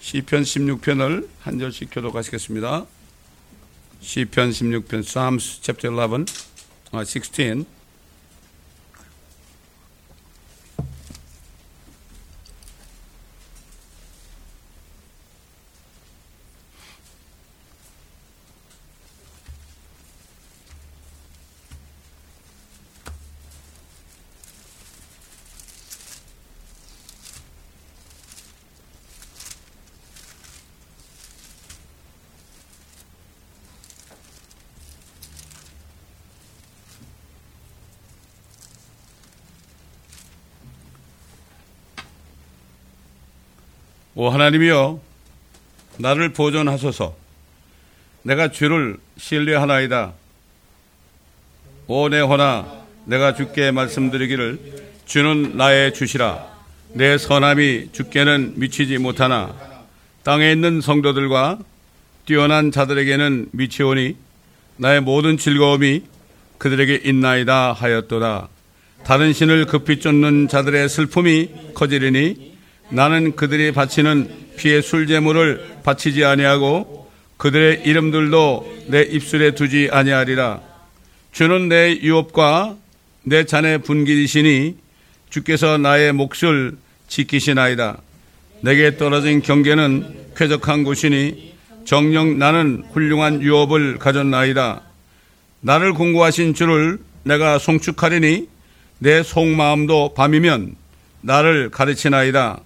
시편 16편을 한 절씩 교독하시겠습니다. 시편 16편 Psalms chapter 11, uh, 16. 오 하나님이여 나를 보존하소서. 내가 주를 신뢰하나이다. 오 내 허나 내가 주께 말씀드리기를 주는 나의 주시라. 내 선함이 주께는 미치지 못하나. 땅에 있는 성도들과 뛰어난 자들에게는 미치오니 나의 모든 즐거움이 그들에게 있나이다 하였도다. 다른 신을 급히 쫓는 자들의 슬픔이 커지리니 나는 그들이 바치는 피의 술제물을 바치지 아니하고 그들의 이름들도 내 입술에 두지 아니하리라. 주는 내 유업과 내 잔의 분기이시니 주께서 나의 몫을 지키시나이다. 내게 떨어진 경계는 쾌적한 곳이니 정녕 나는 훌륭한 유업을 가졌나이다. 나를 공고하신 주를 내가 송축하리니 내 속마음도 밤이면 나를 가르치나이다.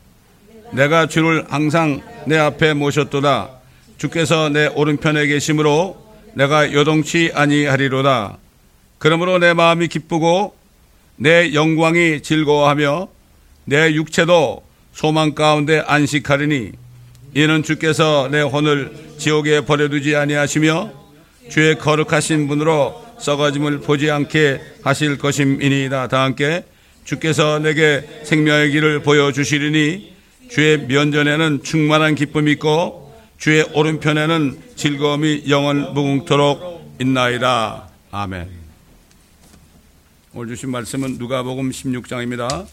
내가 주를 항상 내 앞에 모셨도다. 주께서 내 오른편에 계심으로 내가 요동치 아니하리로다. 그러므로 내 마음이 기쁘고 내 영광이 즐거워하며 내 육체도 소망 가운데 안식하리니 이는 주께서 내 혼을 지옥에 버려두지 아니하시며 주의 거룩하신 분으로 썩어짐을 보지 않게 하실 것임이니이다. 다 함께 주께서 내게 생명의 길을 보여주시리니 주의 면전에는 충만한 기쁨이 있고 주의 오른편에는 즐거움이 영원 무궁토록 있나이다. 아멘. 오늘 주신 말씀은 누가복음 16장입니다.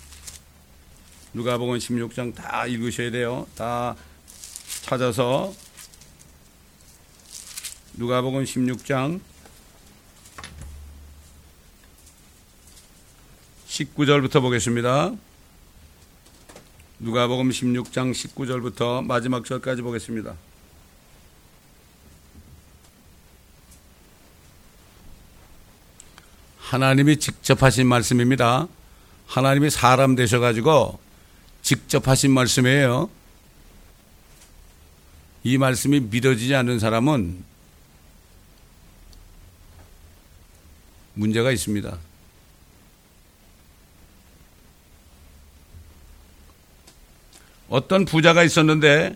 누가복음 16장 다 읽으셔야 돼요. 다 찾아서 누가복음 16장 19절부터 보겠습니다. 누가복음 16장 19절부터 마지막 절까지 보겠습니다. 하나님이 직접 하신 말씀입니다. 하나님이 사람 되셔 가지고 직접 하신 말씀이에요. 이 말씀이 믿어지지 않는 사람은 문제가 있습니다. 어떤 부자가 있었는데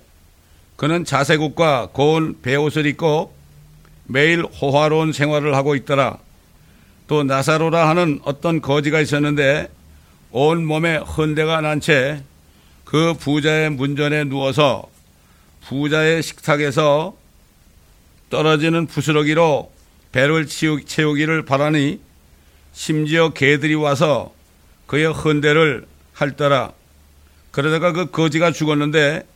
그는 자세국과 고운 배옷을 입고 매일 호화로운 생활을 하고 있더라. 또 나사로라 하는 어떤 거지가 있었는데 온 몸에 헌대가 난 채 그 부자의 문전에 누워서 부자의 식탁에서 떨어지는 부스러기로 배를 채우기를 바라니 심지어 개들이 와서 그의 헌대를 핥더라. 그러다가 그 거지가 죽었는데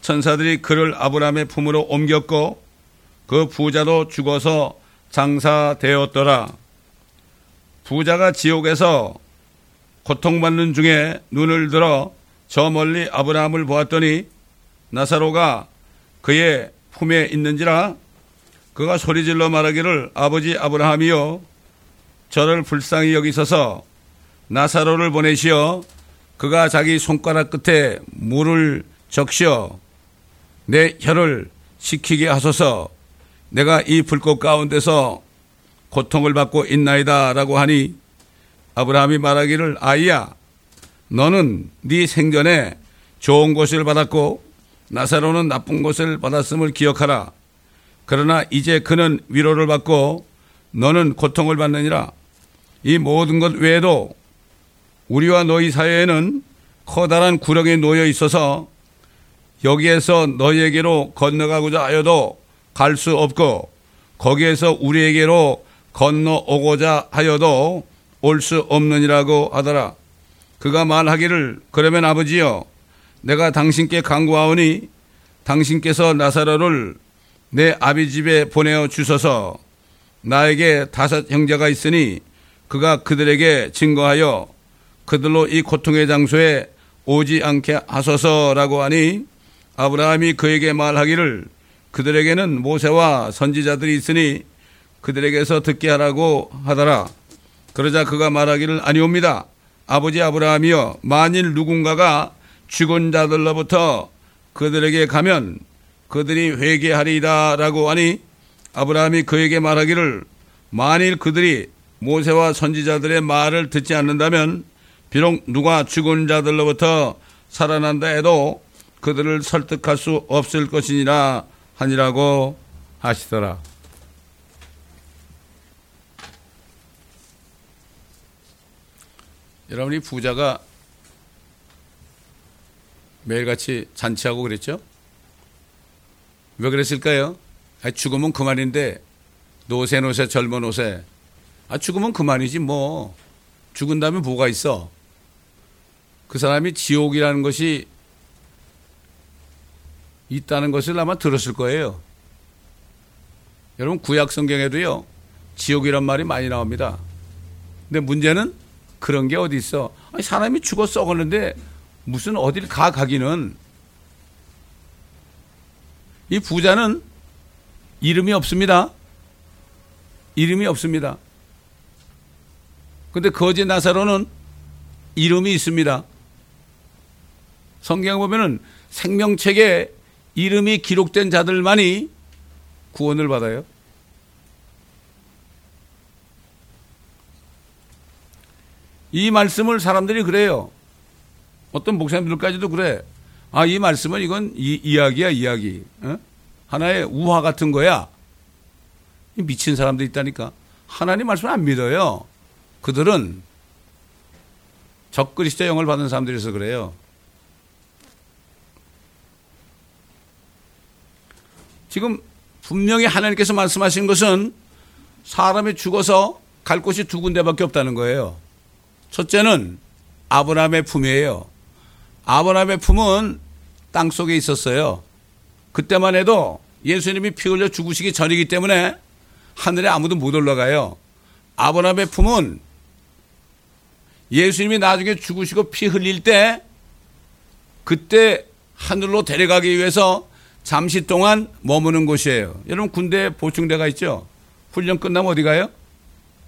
천사들이 그를 아브라함의 품으로 옮겼고 그 부자도 죽어서 장사되었더라. 부자가 지옥에서 고통받는 중에 눈을 들어 저 멀리 아브라함을 보았더니 나사로가 그의 품에 있는지라 그가 소리질러 말하기를 아버지 아브라함이여 저를 불쌍히 여기서서 나사로를 보내시어 그가 자기 손가락 끝에 물을 적셔 내 혀를 식히게 하소서 내가 이 불꽃 가운데서 고통을 받고 있나이다 라고 하니 아브라함이 말하기를 아이야 너는 네 생전에 좋은 것을 받았고 나사로는 나쁜 것을 받았음을 기억하라. 그러나 이제 그는 위로를 받고 너는 고통을 받느니라. 이 모든 것 외에도 우리와 너희 사이에는 커다란 구렁이 놓여 있어서 여기에서 너희에게로 건너가고자 하여도 갈 수 없고 거기에서 우리에게로 건너오고자 하여도 올 수 없느니라고 하더라. 그가 말하기를 그러면 아버지여 내가 당신께 강구하오니 당신께서 나사로를 내 아비 집에 보내어 주소서 나에게 다섯 형제가 있으니 그가 그들에게 증거하여 그들로 이 고통의 장소에 오지 않게 하소서라고 하니 아브라함이 그에게 말하기를 그들에게는 모세와 선지자들이 있으니 그들에게서 듣게 하라고 하더라. 그러자 그가 말하기를 아니옵니다. 아버지 아브라함이여 만일 누군가가 죽은 자들로부터 그들에게 가면 그들이 회개하리이다라고 하니 아브라함이 그에게 말하기를 만일 그들이 모세와 선지자들의 말을 듣지 않는다면 비록 누가 죽은 자들로부터 살아난다 해도 그들을 설득할 수 없을 것이니라 하니라고 하시더라. 여러분 이 부자가 매일같이 잔치하고 그랬죠? 왜 그랬을까요? 아, 죽으면 그만인데 노세 노세 젊은 노세 아 죽으면 그만이지 뭐 죽은 다음에 뭐가 있어 그 사람이 지옥이라는 것이 있다는 것을 아마 들었을 거예요. 여러분 구약 성경에도요 지옥이란 말이 많이 나옵니다. 근데 문제는 그런 게 어디 있어? 아니, 사람이 죽어 썩었는데 무슨 어딜 가 가기는 이 부자는 이름이 없습니다. 이름이 없습니다. 근데 거지 나사로는 이름이 있습니다. 성경 보면은 생명책에 이름이 기록된 자들만이 구원을 받아요. 이 말씀을 사람들이 그래요. 어떤 목사님들까지도 그래. 아, 이 말씀은 이건 이, 이야기야, 이야기. 어? 하나의 우화 같은 거야. 미친 사람도 있다니까. 하나님 말씀을 안 믿어요. 그들은 적그리스도 영을 받은 사람들이서 그래요. 지금 분명히 하나님께서 말씀하신 것은 사람이 죽어서 갈 곳이 두 군데밖에 없다는 거예요. 첫째는 아브라함의 품이에요. 아브라함의 품은 땅 속에 있었어요. 그때만 해도 예수님이 피 흘려 죽으시기 전이기 때문에 하늘에 아무도 못 올라가요. 아브라함의 품은 예수님이 나중에 죽으시고 피 흘릴 때 그때 하늘로 데려가기 위해서 잠시 동안 머무는 곳이에요. 여러분 군대 보충대가 있죠? 훈련 끝나면 어디 가요?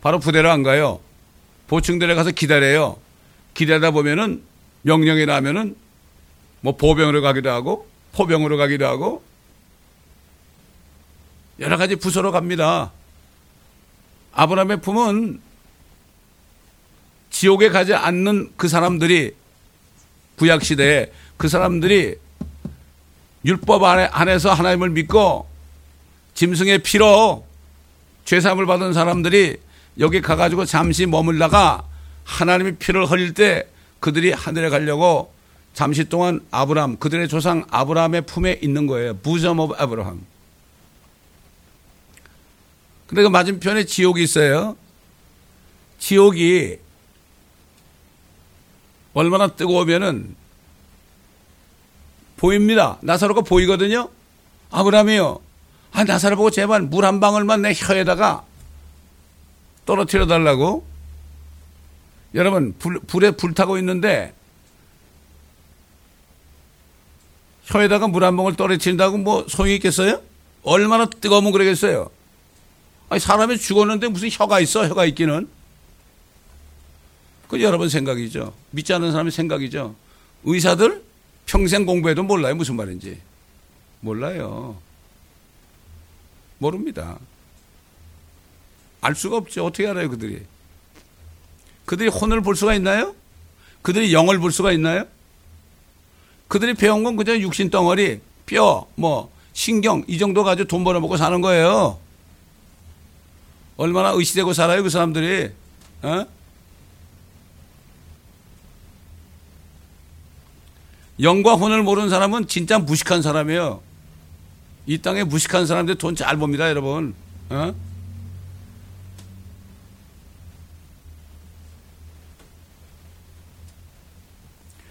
바로 부대로 안 가요. 보충대에 가서 기다려요. 기다리다 보면은 명령이 나면은 뭐 보병으로 가기도 하고 포병으로 가기도 하고 여러 가지 부서로 갑니다. 아브라함의 품은 지옥에 가지 않는 그 사람들이 구약 시대에 그 사람들이 율법 안에서 하나님을 믿고 짐승의 피로 죄사함을 받은 사람들이 여기 가가지고 잠시 머물다가 하나님의 피를 흘릴 때 그들이 하늘에 가려고 잠시 동안 아브라함 그들의 조상 아브라함의 품에 있는 거예요. Bosom of Abraham. 근데 그 맞은편에 지옥이 있어요. 지옥이 얼마나 뜨거우면은 보입니다. 나사로가 보이거든요. 아브라함이요. 아, 나사로 보고 제발 물 한 방울만 내 혀에다가 떨어뜨려 달라고. 여러분, 불, 불에 불타고 있는데 혀에다가 물 한 방울 떨어뜨린다고 뭐 소용이 있겠어요? 얼마나 뜨거우면 그러겠어요? 아니, 사람이 죽었는데 무슨 혀가 있어? 혀가 있기는. 그 여러분 생각이죠. 믿지 않는 사람의 생각이죠. 의사들 평생 공부해도 몰라요. 무슨 말인지. 몰라요. 모릅니다. 알 수가 없죠. 어떻게 알아요, 그들이? 그들이 혼을 볼 수가 있나요? 그들이 영을 볼 수가 있나요? 그들이 배운 건 그저 육신 덩어리, 뼈, 뭐, 신경, 이 정도 가지고 돈 벌어먹고 사는 거예요. 얼마나 의시되고 살아요, 그 사람들이. 어? 영과 혼을 모르는 사람은 진짜 무식한 사람이에요. 이 땅에 무식한 사람들 돈 잘 봅니다, 여러분. 어?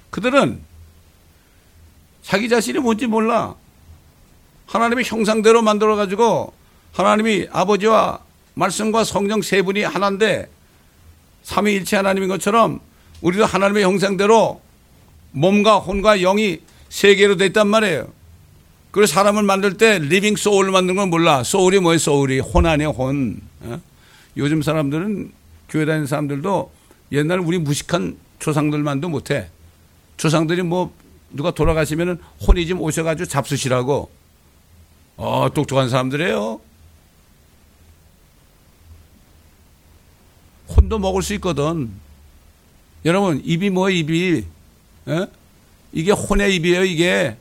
그들은 자기 자신이 뭔지 몰라. 하나님의 형상대로 만들어 가지고 하나님이 아버지와 말씀과 성령 세 분이 하나인데 삼위일체 하나님인 것처럼 우리도 하나님의 형상대로 몸과 혼과 영이 세 개로 됐단 말이에요. 그래서 사람을 만들 때 living soul을 만드는 건 몰라. soul이 뭐예요? soul이 혼 아니에요, 혼. 어? 요즘 사람들은 교회 다니는 사람들도 옛날 우리 무식한 조상들만도 못해. 조상들이 뭐 누가 돌아가시면은 혼이 좀 오셔가지고 잡수시라고. 어, 똑똑한 사람들이에요. 혼도 먹을 수 있거든. 여러분, 입이 뭐 입이? 에? 이게 혼의 입이에요, 이게.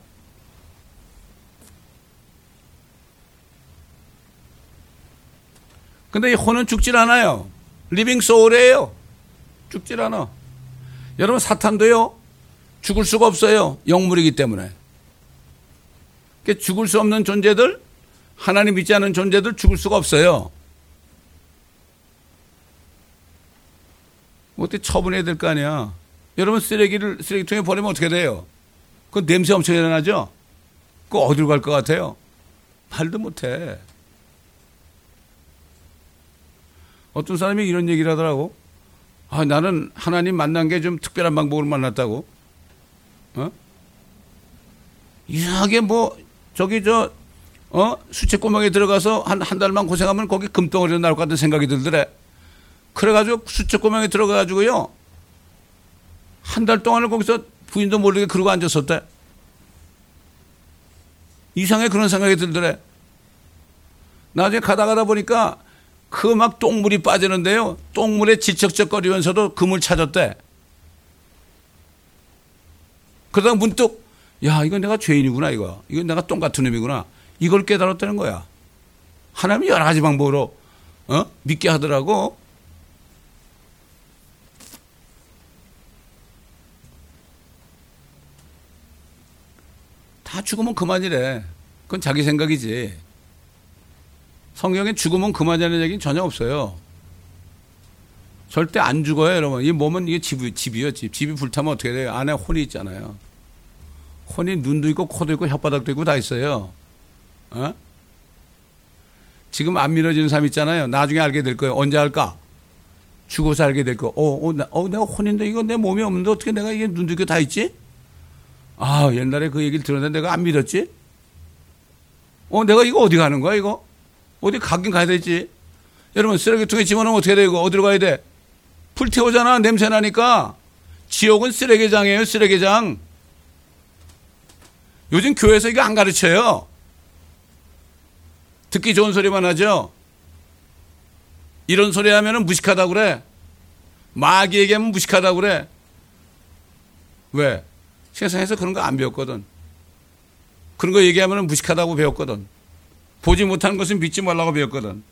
근데 이 혼은 죽질 않아요. living soul이에요. 죽질 않아. 여러분, 사탄도요, 죽을 수가 없어요. 영물이기 때문에. 그러니까 죽을 수 없는 존재들, 하나님 믿지 않는 존재들 죽을 수가 없어요. 뭐 어떻게 처분해야 될 거 아니야. 여러분 쓰레기를 쓰레기통에 버리면 어떻게 돼요? 그 냄새 엄청 일어나죠? 그 어디로 갈 것 같아요? 말도 못해. 어떤 사람이 이런 얘기를 하더라고. 아, 나는 하나님 만난 게 좀 특별한 방법으로 만났다고. 어? 이상하게 뭐, 저기 저, 어? 수채구멍에 들어가서 한, 한 달만 고생하면 거기 금덩어리로 나올 것 같은 생각이 들더래. 그래가지고 수채구멍에 들어가가지고요. 한 달 동안을 거기서 부인도 모르게 그러고 앉았었대. 이상해 그런 생각이 들더래. 나중에 가다 가다 보니까 그 막 똥물이 빠지는데요. 똥물에 지척적거리면서도 금을 찾았대. 그러다가 문득 야 이건 내가 죄인이구나 이거. 이건 내가 똥 같은 놈이구나. 이걸 깨달았다는 거야. 하나님이 여러 가지 방법으로 어? 믿게 하더라고. 다 죽으면 그만이래. 그건 자기 생각이지. 성경에 죽으면 그만이라는 얘기는 전혀 없어요. 절대 안 죽어요, 여러분. 이 몸은 이게 집, 집이요, 집. 집이 불타면 어떻게 돼요? 안에 혼이 있잖아요. 혼이 눈도 있고, 코도 있고, 혓바닥도 있고 다 있어요. 어? 지금 안 믿어지는 사람 있잖아요. 나중에 알게 될 거예요. 언제 알까? 죽어서 알게 될 거. 어, 어, 나, 어, 내가 혼인데 이거 내 몸이 없는데 어떻게 내가 이게 눈도 있고 다 있지? 아, 옛날에 그 얘기를 들었는데 내가 안 믿었지? 어, 내가 이거 어디 가는 거야, 이거? 어디 가긴 가야 되지? 여러분, 쓰레기통에 집어넣으면 어떻게 돼, 이거? 어디로 가야 돼? 불태우잖아, 냄새 나니까. 지옥은 쓰레기장이에요, 쓰레기장. 요즘 교회에서 이거 안 가르쳐요. 듣기 좋은 소리만 하죠? 이런 소리 하면은 무식하다고 그래. 마귀 얘기하면 무식하다고 그래. 왜? 세상에서 그런 거 안 배웠거든. 그런 거 얘기하면 무식하다고 배웠거든. 보지 못한 것은 믿지 말라고 배웠거든.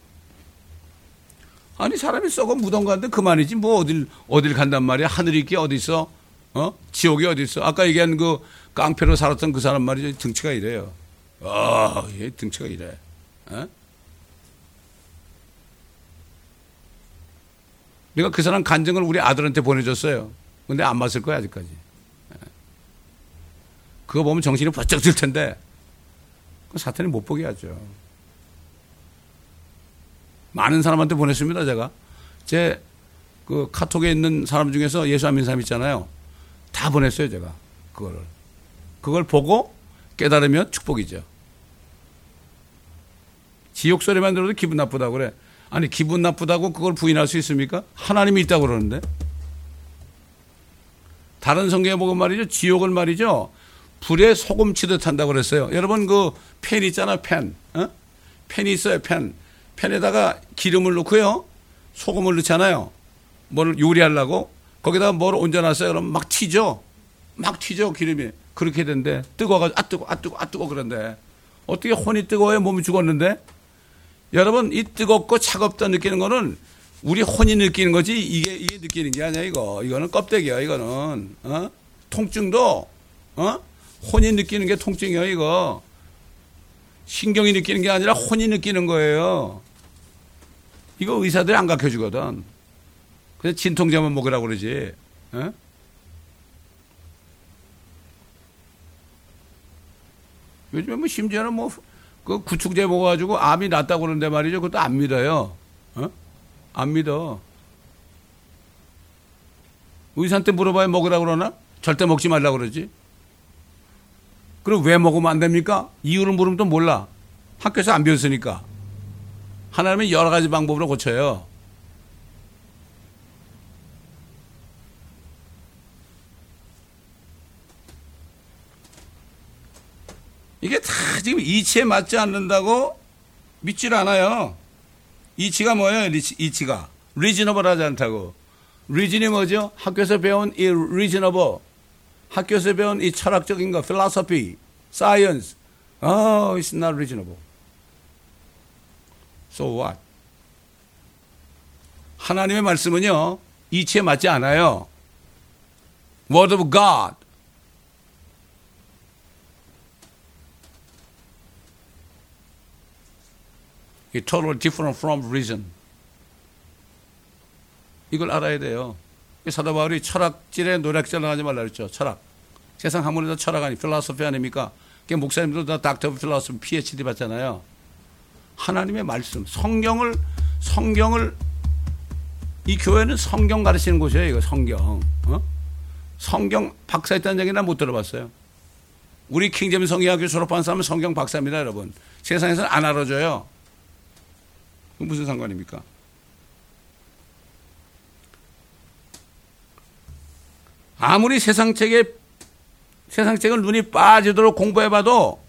아니 사람이 썩어 무덤 가는데 그만이지 뭐 어딜 어딜 간단 말이야? 하늘이 있게 어디 있어? 어 지옥이 어디 있어 아까 얘기한 그 깡패로 살았던 그 사람 말이죠. 등치가 이래요. 아얘 등치가 이래. 어? 내가 그 사람 간증을 우리 아들한테 보내줬어요. 근데 안 봤을 거야 아직까지 그거 보면 정신이 번쩍 들 텐데 그 사탄이 못 보게 하죠. 많은 사람한테 보냈습니다, 제가. 제 그 카톡에 있는 사람 중에서 예수 안 믿는 사람 있잖아요. 다 보냈어요, 제가. 그거를. 그걸 보고 깨달으면 축복이죠. 지옥 소리만 들어도 기분 나쁘다고 그래. 아니, 기분 나쁘다고 그걸 부인할 수 있습니까? 하나님이 있다고 그러는데. 다른 성경에 보면 말이죠. 지옥은 말이죠. 불에 소금 치듯 한다고 그랬어요. 여러분 그 팬 있잖아, 팬. 어? 팬이 있어요, 팬. 팬에다가 기름을 넣고요. 소금을 넣잖아요. 뭘 요리하려고. 거기다가 뭘 얹어놨어요. 그럼 막 튀죠? 막 튀죠, 기름이. 그렇게 된대. 뜨거워가지고, 아, 뜨거, 아, 뜨거, 아, 뜨거, 그런데. 어떻게 혼이 뜨거워요? 몸이 죽었는데? 여러분, 이 뜨겁고 차갑다 느끼는 거는 우리 혼이 느끼는 거지, 이게, 이게 느끼는 게 아니야, 이거. 이거는 껍데기야, 이거는. 어? 통증도, 어? 혼이 느끼는 게 통증이에요, 이거. 신경이 느끼는 게 아니라 혼이 느끼는 거예요. 이거 의사들이 안 가르쳐 주거든. 그래서 진통제만 먹으라고 그러지. 어? 요즘에 뭐 심지어는 뭐 그 구축제 먹어가지고 암이 낫다고 그러는데 말이죠. 그것도 안 믿어요. 어? 안 믿어. 의사한테 물어봐야 먹으라 그러나? 절대 먹지 말라 그러지. 그럼 왜 먹으면 안 됩니까? 이유를 물으면 또 몰라. 학교에서 안 배웠으니까. 하나님은 여러 가지 방법으로 고쳐요. 이게 다 지금 이치에 맞지 않는다고 믿질 않아요. 이치가 뭐예요? 이치 가. reasonable 하지 않다고. reason이 뭐죠? 학교에서 배운 이 reasonable. 학교에서 배운 이 철학적인 거, philosophy, science. Oh, it's not reasonable. So what? 하나님의 말씀은요, 이치에 맞지 않아요. Word of God. It's totally different from reason. 이걸 알아야 돼요. 사도 바울이 철학질에 노력자를 하지 말라 그랬죠. 철학. 세상 학문에도 철학 아니 필라소피 아닙니까? 목사님들도 다 닥터 필라소피 PhD 받잖아요. 하나님의 말씀, 성경을 성경을 이 교회는 성경 가르치는 곳이에요. 이거 성경. 어? 성경 박사 했다는 얘기 난못 들어봤어요. 우리 킹제미 성경학교 졸업한 사람은 성경 박사입니다, 여러분. 세상에서는 안 알아줘요. 무슨 상관입니까? 아무리 세상 책에 세상 책을 눈이 빠지도록 공부해봐도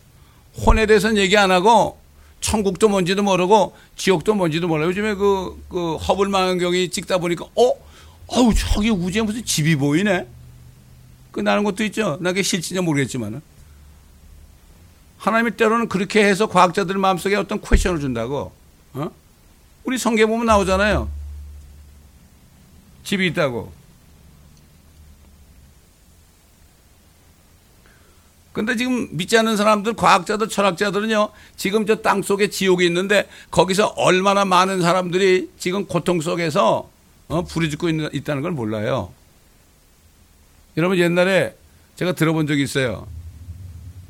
혼에 대해서는 얘기 안 하고 천국도 뭔지도 모르고 지옥도 뭔지도 몰라요. 요즘에 그, 그 허블 망원경이 찍다 보니까 어? 어우 저기 우주에 무슨 집이 보이네. 그 나는 것도 있죠. 나게 실진지 모르겠지만은. 하나님이 때로는 그렇게 해서 과학자들 마음속에 어떤 퀘션을 준다고. 어? 우리 성경 에 보면 나오잖아요. 집이 있다고. 근데 지금 믿지 않는 사람들, 과학자들, 철학자들은요, 지금 저 땅 속에 지옥이 있는데 거기서 얼마나 많은 사람들이 지금 고통 속에서 어, 부르짖고 있다는 걸 몰라요. 여러분 옛날에 제가 들어본 적이 있어요.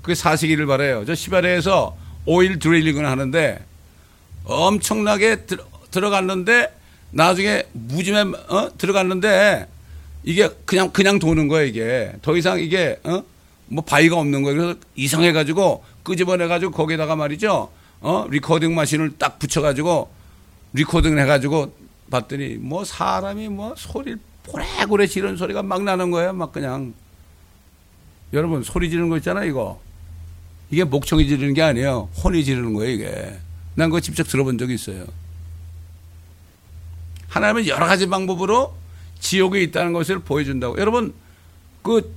그게 사시기를 바래요. 저 시바레에서 오일 드레일링을 하는데 엄청나게 들, 들어갔는데 나중에 무짐에 어? 들어갔는데 이게 그냥 그냥 도는 거예요 이게 더 이상 이게 어? 뭐 바위가 없는 거예요. 그래서 이상해가지고 끄집어내가지고 거기다가 말이죠. 어? recording machine을 딱 붙여가지고 recording을 해가지고 봤더니 뭐 사람이 뭐 소리를 고래고래 지르는 소리가 막 나는 거예요. 막 그냥. 여러분 소리 지르는 거 있잖아요. 이거. 이게 목청이 지르는 게 아니에요. 혼이 지르는 거예요. 이게. 난 그거 직접 들어본 적이 있어요. 하나님은 여러 가지 방법으로 지옥에 있다는 것을 보여준다고. 여러분 그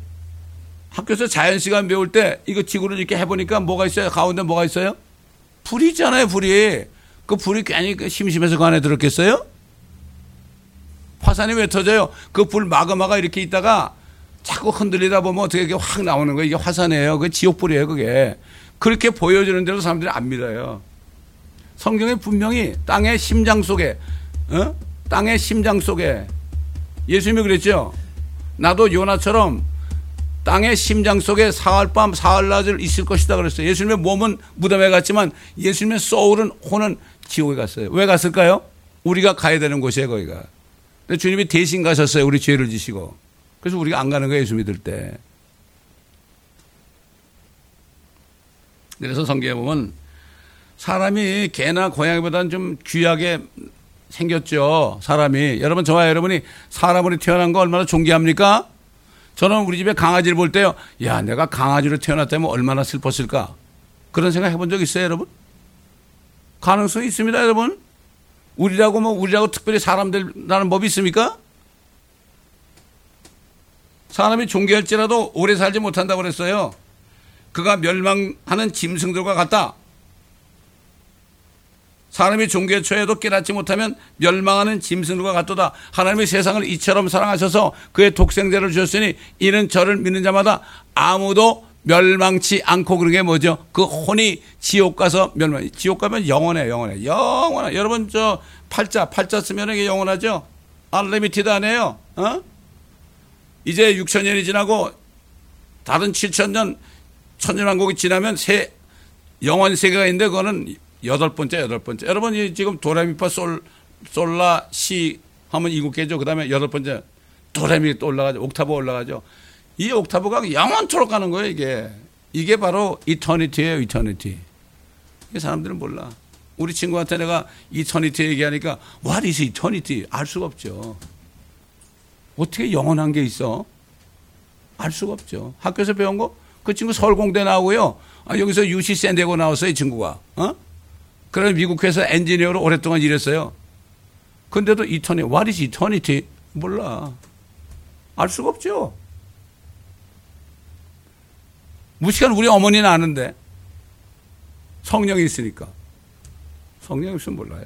학교에서 자연 시간 배울 때 이거 지구를 이렇게 해보니까 뭐가 있어요? 가운데 뭐가 있어요? 불이 있잖아요, 불이. 그 불이 괜히 그 심심해서 그 안에 들었겠어요? 화산이 왜 터져요? 그 불 마그마가 이렇게 있다가 자꾸 흔들리다 보면 어떻게 이게 확 나오는 거예요. 이게 화산이에요. 그게 지옥불이에요, 그게. 그렇게 보여주는 대로 사람들이 안 믿어요. 성경에 분명히 땅의 심장 속에, 어? 땅의 심장 속에 예수님이 그랬죠. 나도 요나처럼 땅의 심장 속에 사흘 밤 사흘 낮을 있을 것이다 그랬어요. 예수님의 몸은 무덤에 갔지만 예수님의 소울은 혼은 지옥에 갔어요. 왜 갔을까요? 우리가 가야 되는 곳이에요, 거기가. 근데 주님이 대신 가셨어요. 우리 죄를 지시고. 그래서 우리가 안 가는 거예요, 예수 믿을 때. 그래서 성경에 보면 사람이 개나 고양이보다는 좀 귀하게 생겼죠. 사람이. 여러분, 저와 여러분이 사람으로 태어난 거 얼마나 존귀합니까? 저는 우리 집에 강아지를 볼 때요. 야, 내가 강아지로 태어났다면 얼마나 슬펐을까? 그런 생각 해본 적 있어요, 여러분? 가능성이 있습니다, 여러분. 우리라고 뭐, 우리라고 특별히 사람들 나는 법이 있습니까? 사람이 존귀할지라도 오래 살지 못한다고 그랬어요. 그가 멸망하는 짐승들과 같다. 사람이 종교에 처해도 깨닫지 못하면 멸망하는 짐승들과 같도다. 하나님이 세상을 이처럼 사랑하셔서 그의 독생자를 주셨으니 이는 저를 믿는 자마다 아무도 멸망치 않고 그런 게 뭐죠? 그 혼이 지옥 가서 멸망. 지옥 가면 영원해, 영원해, 영원해. 여러분 저 팔자, 팔자 쓰면 이게 영원하죠? unlimited 아니에요? 어? 이제 6천 년이 지나고 다른 7천 년 천년왕국이 지나면 새 영원 세계가 있는데 그거는 여덟 번째, 여덟 번째. 여러분 지금 도레미파 솔 솔라 시 하면 일곱 개죠. 그 다음에 여덟 번째 도레미 또 올라가죠. 옥타브 올라가죠. 이 옥타브가 영원토록 가는 거예요, 이게. 이게 바로 eternity예요, eternity. 이게 사람들은 몰라. 우리 친구한테 내가 이터니티 얘기하니까 what is eternity? 알 수가 없죠. 어떻게 영원한 게 있어? 알 수가 없죠. 학교에서 배운 거? 그 친구 서울공대 나오고요. 아, 여기서 UC 샌디에고 나왔어요, 이 친구가. 어? 그래 미국 회사 엔지니어로 오랫동안 일했어요. 근데도 이터니, what is eternity? 몰라. 알 수가 없죠. 무식한 우리 어머니는 아는데. 성령이 있으니까. 성령이 없으면 몰라요.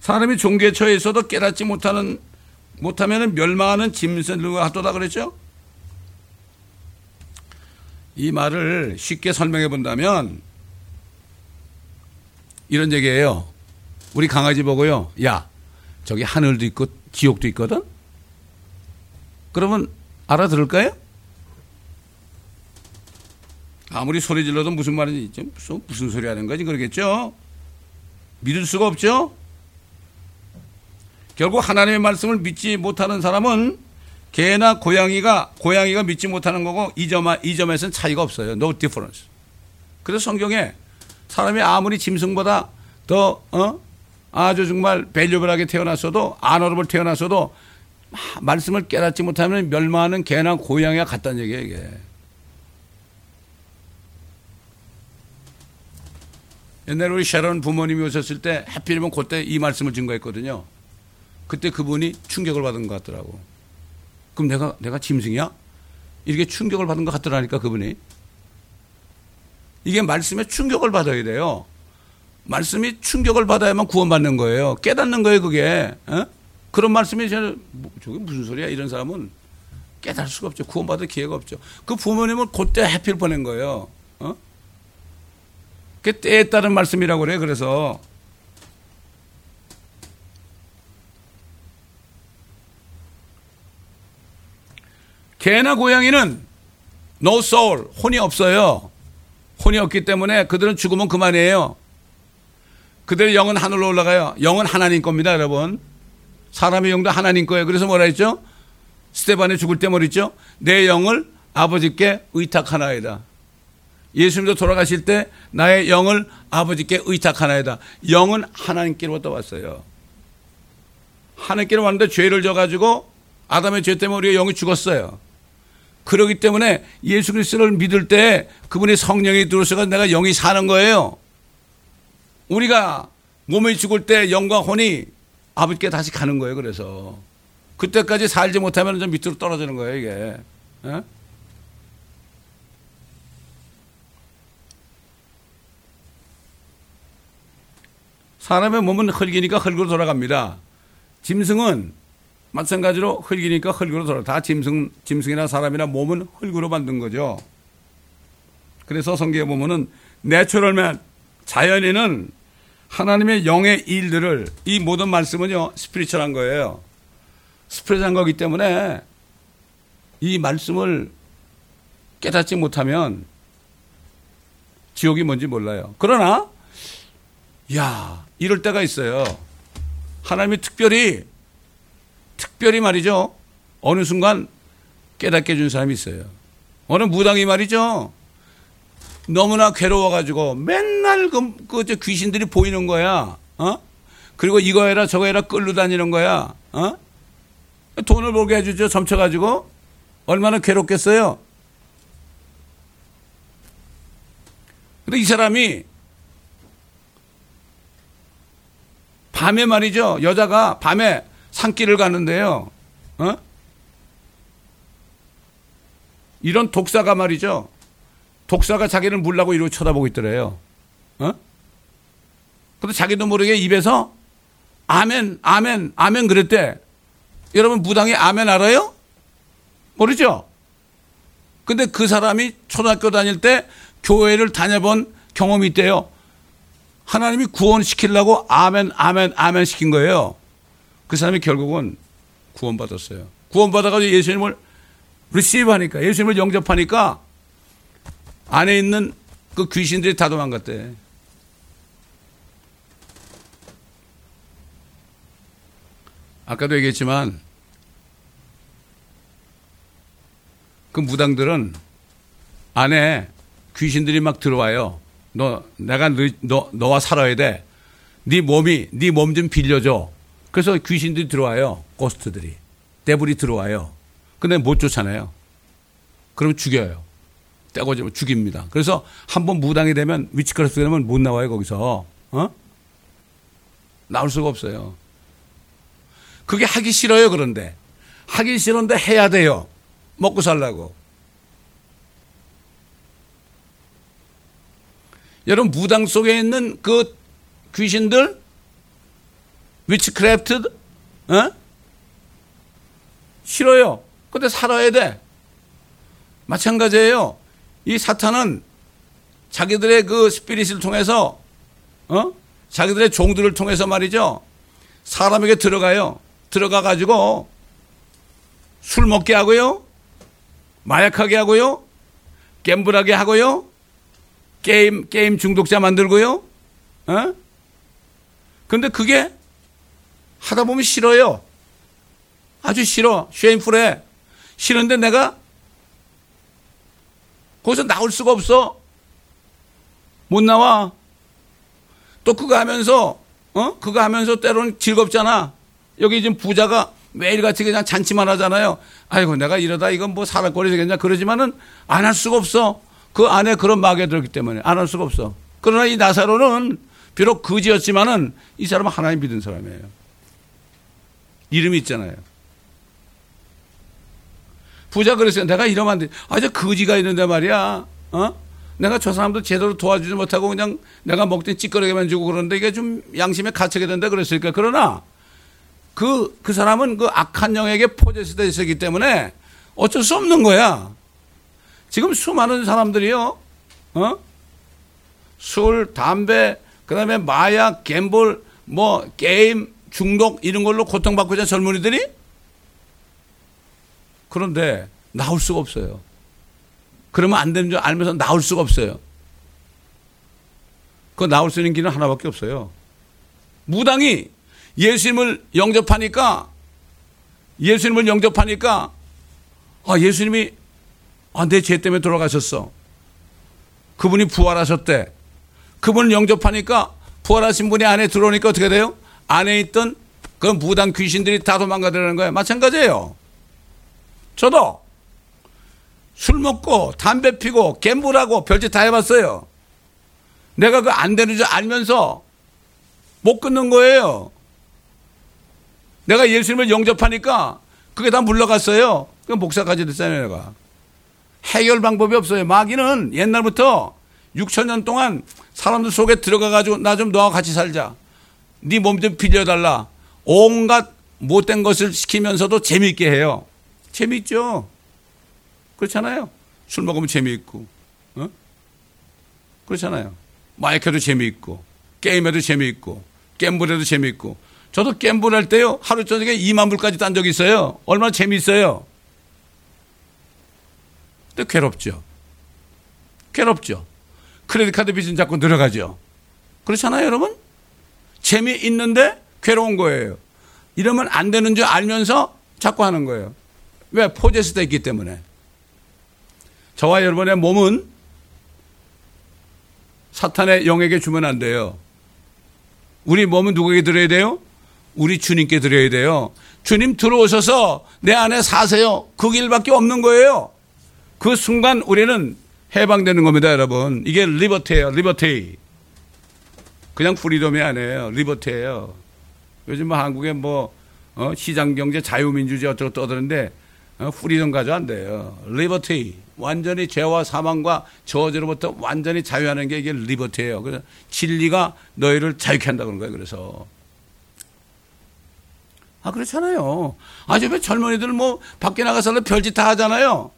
사람이 있어도 깨닫지 못하는, 못하면 멸망하는 짐승들과 같도다 그랬죠? 이 말을 쉽게 설명해 본다면 이런 얘기예요. 우리 강아지 보고요. 야, 저기 하늘도 있고 지옥도 있거든? 그러면 알아들을까요? 아무리 소리 질러도 무슨 말인지 무슨, 소리 하는 거지 그러겠죠? 믿을 수가 없죠? 결국 하나님의 말씀을 믿지 못하는 사람은 개나 고양이가 고양이가 믿지 못하는 거고 이 점, 이 점에서는 차이가 없어요. No difference. 그래서 성경에 사람이 아무리 짐승보다 더 어? 아주 정말 밸류블하게 태어났어도 아너러블 태어났어도 말씀을 깨닫지 못하면 멸망하는 개나 고양이가 같다는 얘기예요. 이게. 옛날에 우리 sharon 부모님이 오셨을 때 하필이면 그때 이 말씀을 증거했거든요. 그때 그분이 충격을 받은 것 같더라고. 그럼 내가 내가 짐승이야? 이렇게 충격을 받은 것 같더라니까 그분이. 이게 말씀에 충격을 받아야 돼요. 말씀이 충격을 받아야만 구원받는 거예요. 깨닫는 거예요, 그게. 어? 그런 말씀이 저는 뭐, 저게 무슨 소리야? 이런 사람은 깨달을 수가 없죠. 구원받을 기회가 없죠. 그 부모님은 그때 해피를 보낸 거예요. 어? 그 때에 따른 말씀이라고 그래. 그래서 개나 고양이는 no soul, 혼이 없어요. 혼이 없기 때문에 그들은 죽으면 그만이에요. 그들의 영은 하늘로 올라가요. 영은 하나님 겁니다, 여러분. 사람의 영도 하나님 거예요. 그래서 뭐라 했죠? 스테반이 죽을 때 뭐랬죠? 내 영을 아버지께 의탁하나이다. 예수님도 돌아가실 때 나의 영을 아버지께 의탁하나이다. 영은 하나님께로부터 왔어요. 하나님께로 왔는데 죄를 져가지고 아담의 죄 때문에 우리의 영이 죽었어요. 그러기 때문에 예수 그리스도를 믿을 때 그분의 성령이 들어서가 내가 영이 사는 거예요. 우리가 몸이 죽을 때 영과 혼이 아버지께 다시 가는 거예요. 그래서 그때까지 살지 못하면 좀 밑으로 떨어지는 거예요. 이게. 에? 예? 사람의 몸은 흙이니까 흙으로 돌아갑니다. 짐승은 마찬가지로 흙이니까 흙으로 돌아. 다 짐승, 짐승이나 사람이나 몸은 흙으로 만든 거죠. 그래서 성경에 보면은 내추럴맨 자연인은 하나님의 영의 일들을 이 모든 말씀은요 스피리처한 거예요. 스피리처한 거기 때문에 이 말씀을 깨닫지 못하면 지옥이 뭔지 몰라요. 그러나 야 이럴 때가 있어요. 하나님이 특별히 특별히 말이죠. 어느 순간 깨닫게 해준 사람이 있어요. 어느 무당이 말이죠. 너무나 괴로워가지고 맨날 그, 그 귀신들이 보이는 거야. 어? 그리고 이거 해라 저거 해라 끌고 다니는 거야. 어? 돈을 벌게 해주죠. 점쳐가지고. 얼마나 괴롭겠어요. 근데 이 사람이 밤에 말이죠. 여자가 밤에 산길을 가는데요. 어? 이런 독사가 말이죠. 독사가 자기를 물라고 이러고 쳐다보고 있더래요. 어? 근데 자기도 모르게 입에서 아멘, 아멘, 아멘 그랬대. 여러분 무당이 아멘 알아요? 모르죠? 근데 그 사람이 초등학교 다닐 때 교회를 다녀본 경험이 있대요. 하나님이 구원시키려고 아멘, 아멘, 아멘 시킨 거예요. 그 사람이 결국은 구원받았어요. 구원받아가지고 예수님을 리시브 하니까, 예수님을 영접하니까 안에 있는 그그 귀신들이 다 도망갔대. 아까도 얘기했지만 그 무당들은 안에 귀신들이 막 들어와요. 너 내가 너, 너 너와 살아야 돼. 네 몸이 네 몸 좀 빌려줘. 그래서 귀신들이 들어와요. 고스트들이 데블이 들어와요. 근데 못 쫓아내요. 그럼 죽여요. 떼고지면 죽입니다. 그래서 한 번 무당이 되면 위치크라스 되면 못 나와요 거기서. 어? 나올 수가 없어요. 그게 하기 싫어요 그런데 하기 싫은데 해야 돼요. 먹고 살라고. 여러분 무당 속에 있는 그 귀신들 위치크래프트 어? 싫어요. 근데 살아야 돼. 마찬가지예요. 이 사탄은 자기들의 그 스피릿을 통해서 어? 자기들의 종들을 통해서 말이죠. 사람에게 들어가요. 들어가 가지고 술 먹게 하고요. 마약하게 하고요. 갬블하게 하고요. 게임 게임 중독자 만들고요. 어? 근데 그게 하다 보면 싫어요. 아주 싫어. 쉐임풀해. 싫은데 내가 거기서 나올 수가 없어. 못 나와. 또 그거 하면서, 어? 그거 하면서 때로는 즐겁잖아. 여기 지금 부자가 매일같이 그냥 잔치만 하잖아요. 아이고, 내가 이러다 이건 뭐 살아거리 되겠냐. 그러지만은 안 할 수가 없어. 그 안에 그런 마귀가 들었기 때문에 안 할 수가 없어. 그러나 이 나사로는 비록 거지였지만은 이 사람은 하나님 믿은 사람이에요. 이름이 있잖아요. 부자 그랬어요. 내가 이러면 안 돼. 아, 저 거지가 있는데 말이야. 어? 내가 저 사람도 제대로 도와주지 못하고 그냥 내가 먹던 찌꺼기만 주고 그러는데 이게 좀 양심에 갇히게 된다 그랬으니까. 그러나 그, 그 사람은 그 악한 영에게 포제되어 있었기 때문에 어쩔 수 없는 거야. 지금 수많은 사람들이요, 어? 술, 담배, 그 다음에 마약, 갬블, 뭐, 게임, 중독, 이런 걸로 고통받고 있는 젊은이들이 그런데 나올 수가 없어요. 그러면 안 되는 줄 알면서 나올 수가 없어요. 그 나올 수 있는 길은 하나밖에 없어요. 무당이 예수님을 영접하니까 예수님을 영접하니까 아 예수님이 아, 내 죄 때문에 돌아가셨어. 그분이 부활하셨대. 그분을 영접하니까 부활하신 분이 안에 들어오니까 어떻게 돼요? 안에 있던 그 무당 귀신들이 다 도망가더라는 거예요. 마찬가지예요. 저도 술 먹고 담배 피고 갬블하고 별짓 다 해봤어요. 내가 그 안 되는 줄 알면서 못 끊는 거예요. 내가 예수님을 영접하니까 그게 다 물러갔어요. 그 목사까지 됐잖아요, 내가. 해결 방법이 없어요. 마귀는 옛날부터 6천 년 동안 사람들 속에 들어가가지고 나 좀 너와 같이 살자. 네 몸 좀 빌려달라. 온갖 못된 것을 시키면서도 재미있게 해요. 재미있죠. 그렇잖아요. 술 먹으면 재미있고, 어? 그렇잖아요. 마이크도 재미있고, 게임에도 재미있고, 갬블에도 재미있고. 저도 갬블 할 때요, 하루 저녁에 2만 불까지 딴 적이 있어요. 얼마나 재미있어요. 근데 괴롭죠. 괴롭죠. 크레딧 카드 빚은 자꾸 늘어가죠. 그렇잖아요, 여러분? 재미있는데 괴로운 거예요. 이러면 안 되는 줄 알면서 자꾸 하는 거예요. 왜? 포제스 돼 있기 때문에. 저와 여러분의 몸은 사탄의 영에게 주면 안 돼요. 우리 몸은 누구에게 드려야 돼요? 우리 주님께 드려야 돼요. 주님 들어오셔서 내 안에 사세요. 그 길밖에 없는 거예요. 그 순간 우리는 해방되는 겁니다, 여러분. 이게 liberty예요, liberty. 그냥 freedom이 아니에요. liberty예요. 요즘 뭐 한국에 뭐 어, 시장 경제 자유민주주의 어쩌고 떠드는데 어, freedom 가져 안 돼요. liberty. 완전히 죄와 사망과 저주로부터 완전히 자유하는 게 이게 liberty예요. 그래서 진리가 너희를 자유케 한다 그런 거예요. 그래서 아 그렇잖아요. 아주 왜 젊은이들 뭐 밖에 나가서 별짓 다 하잖아요.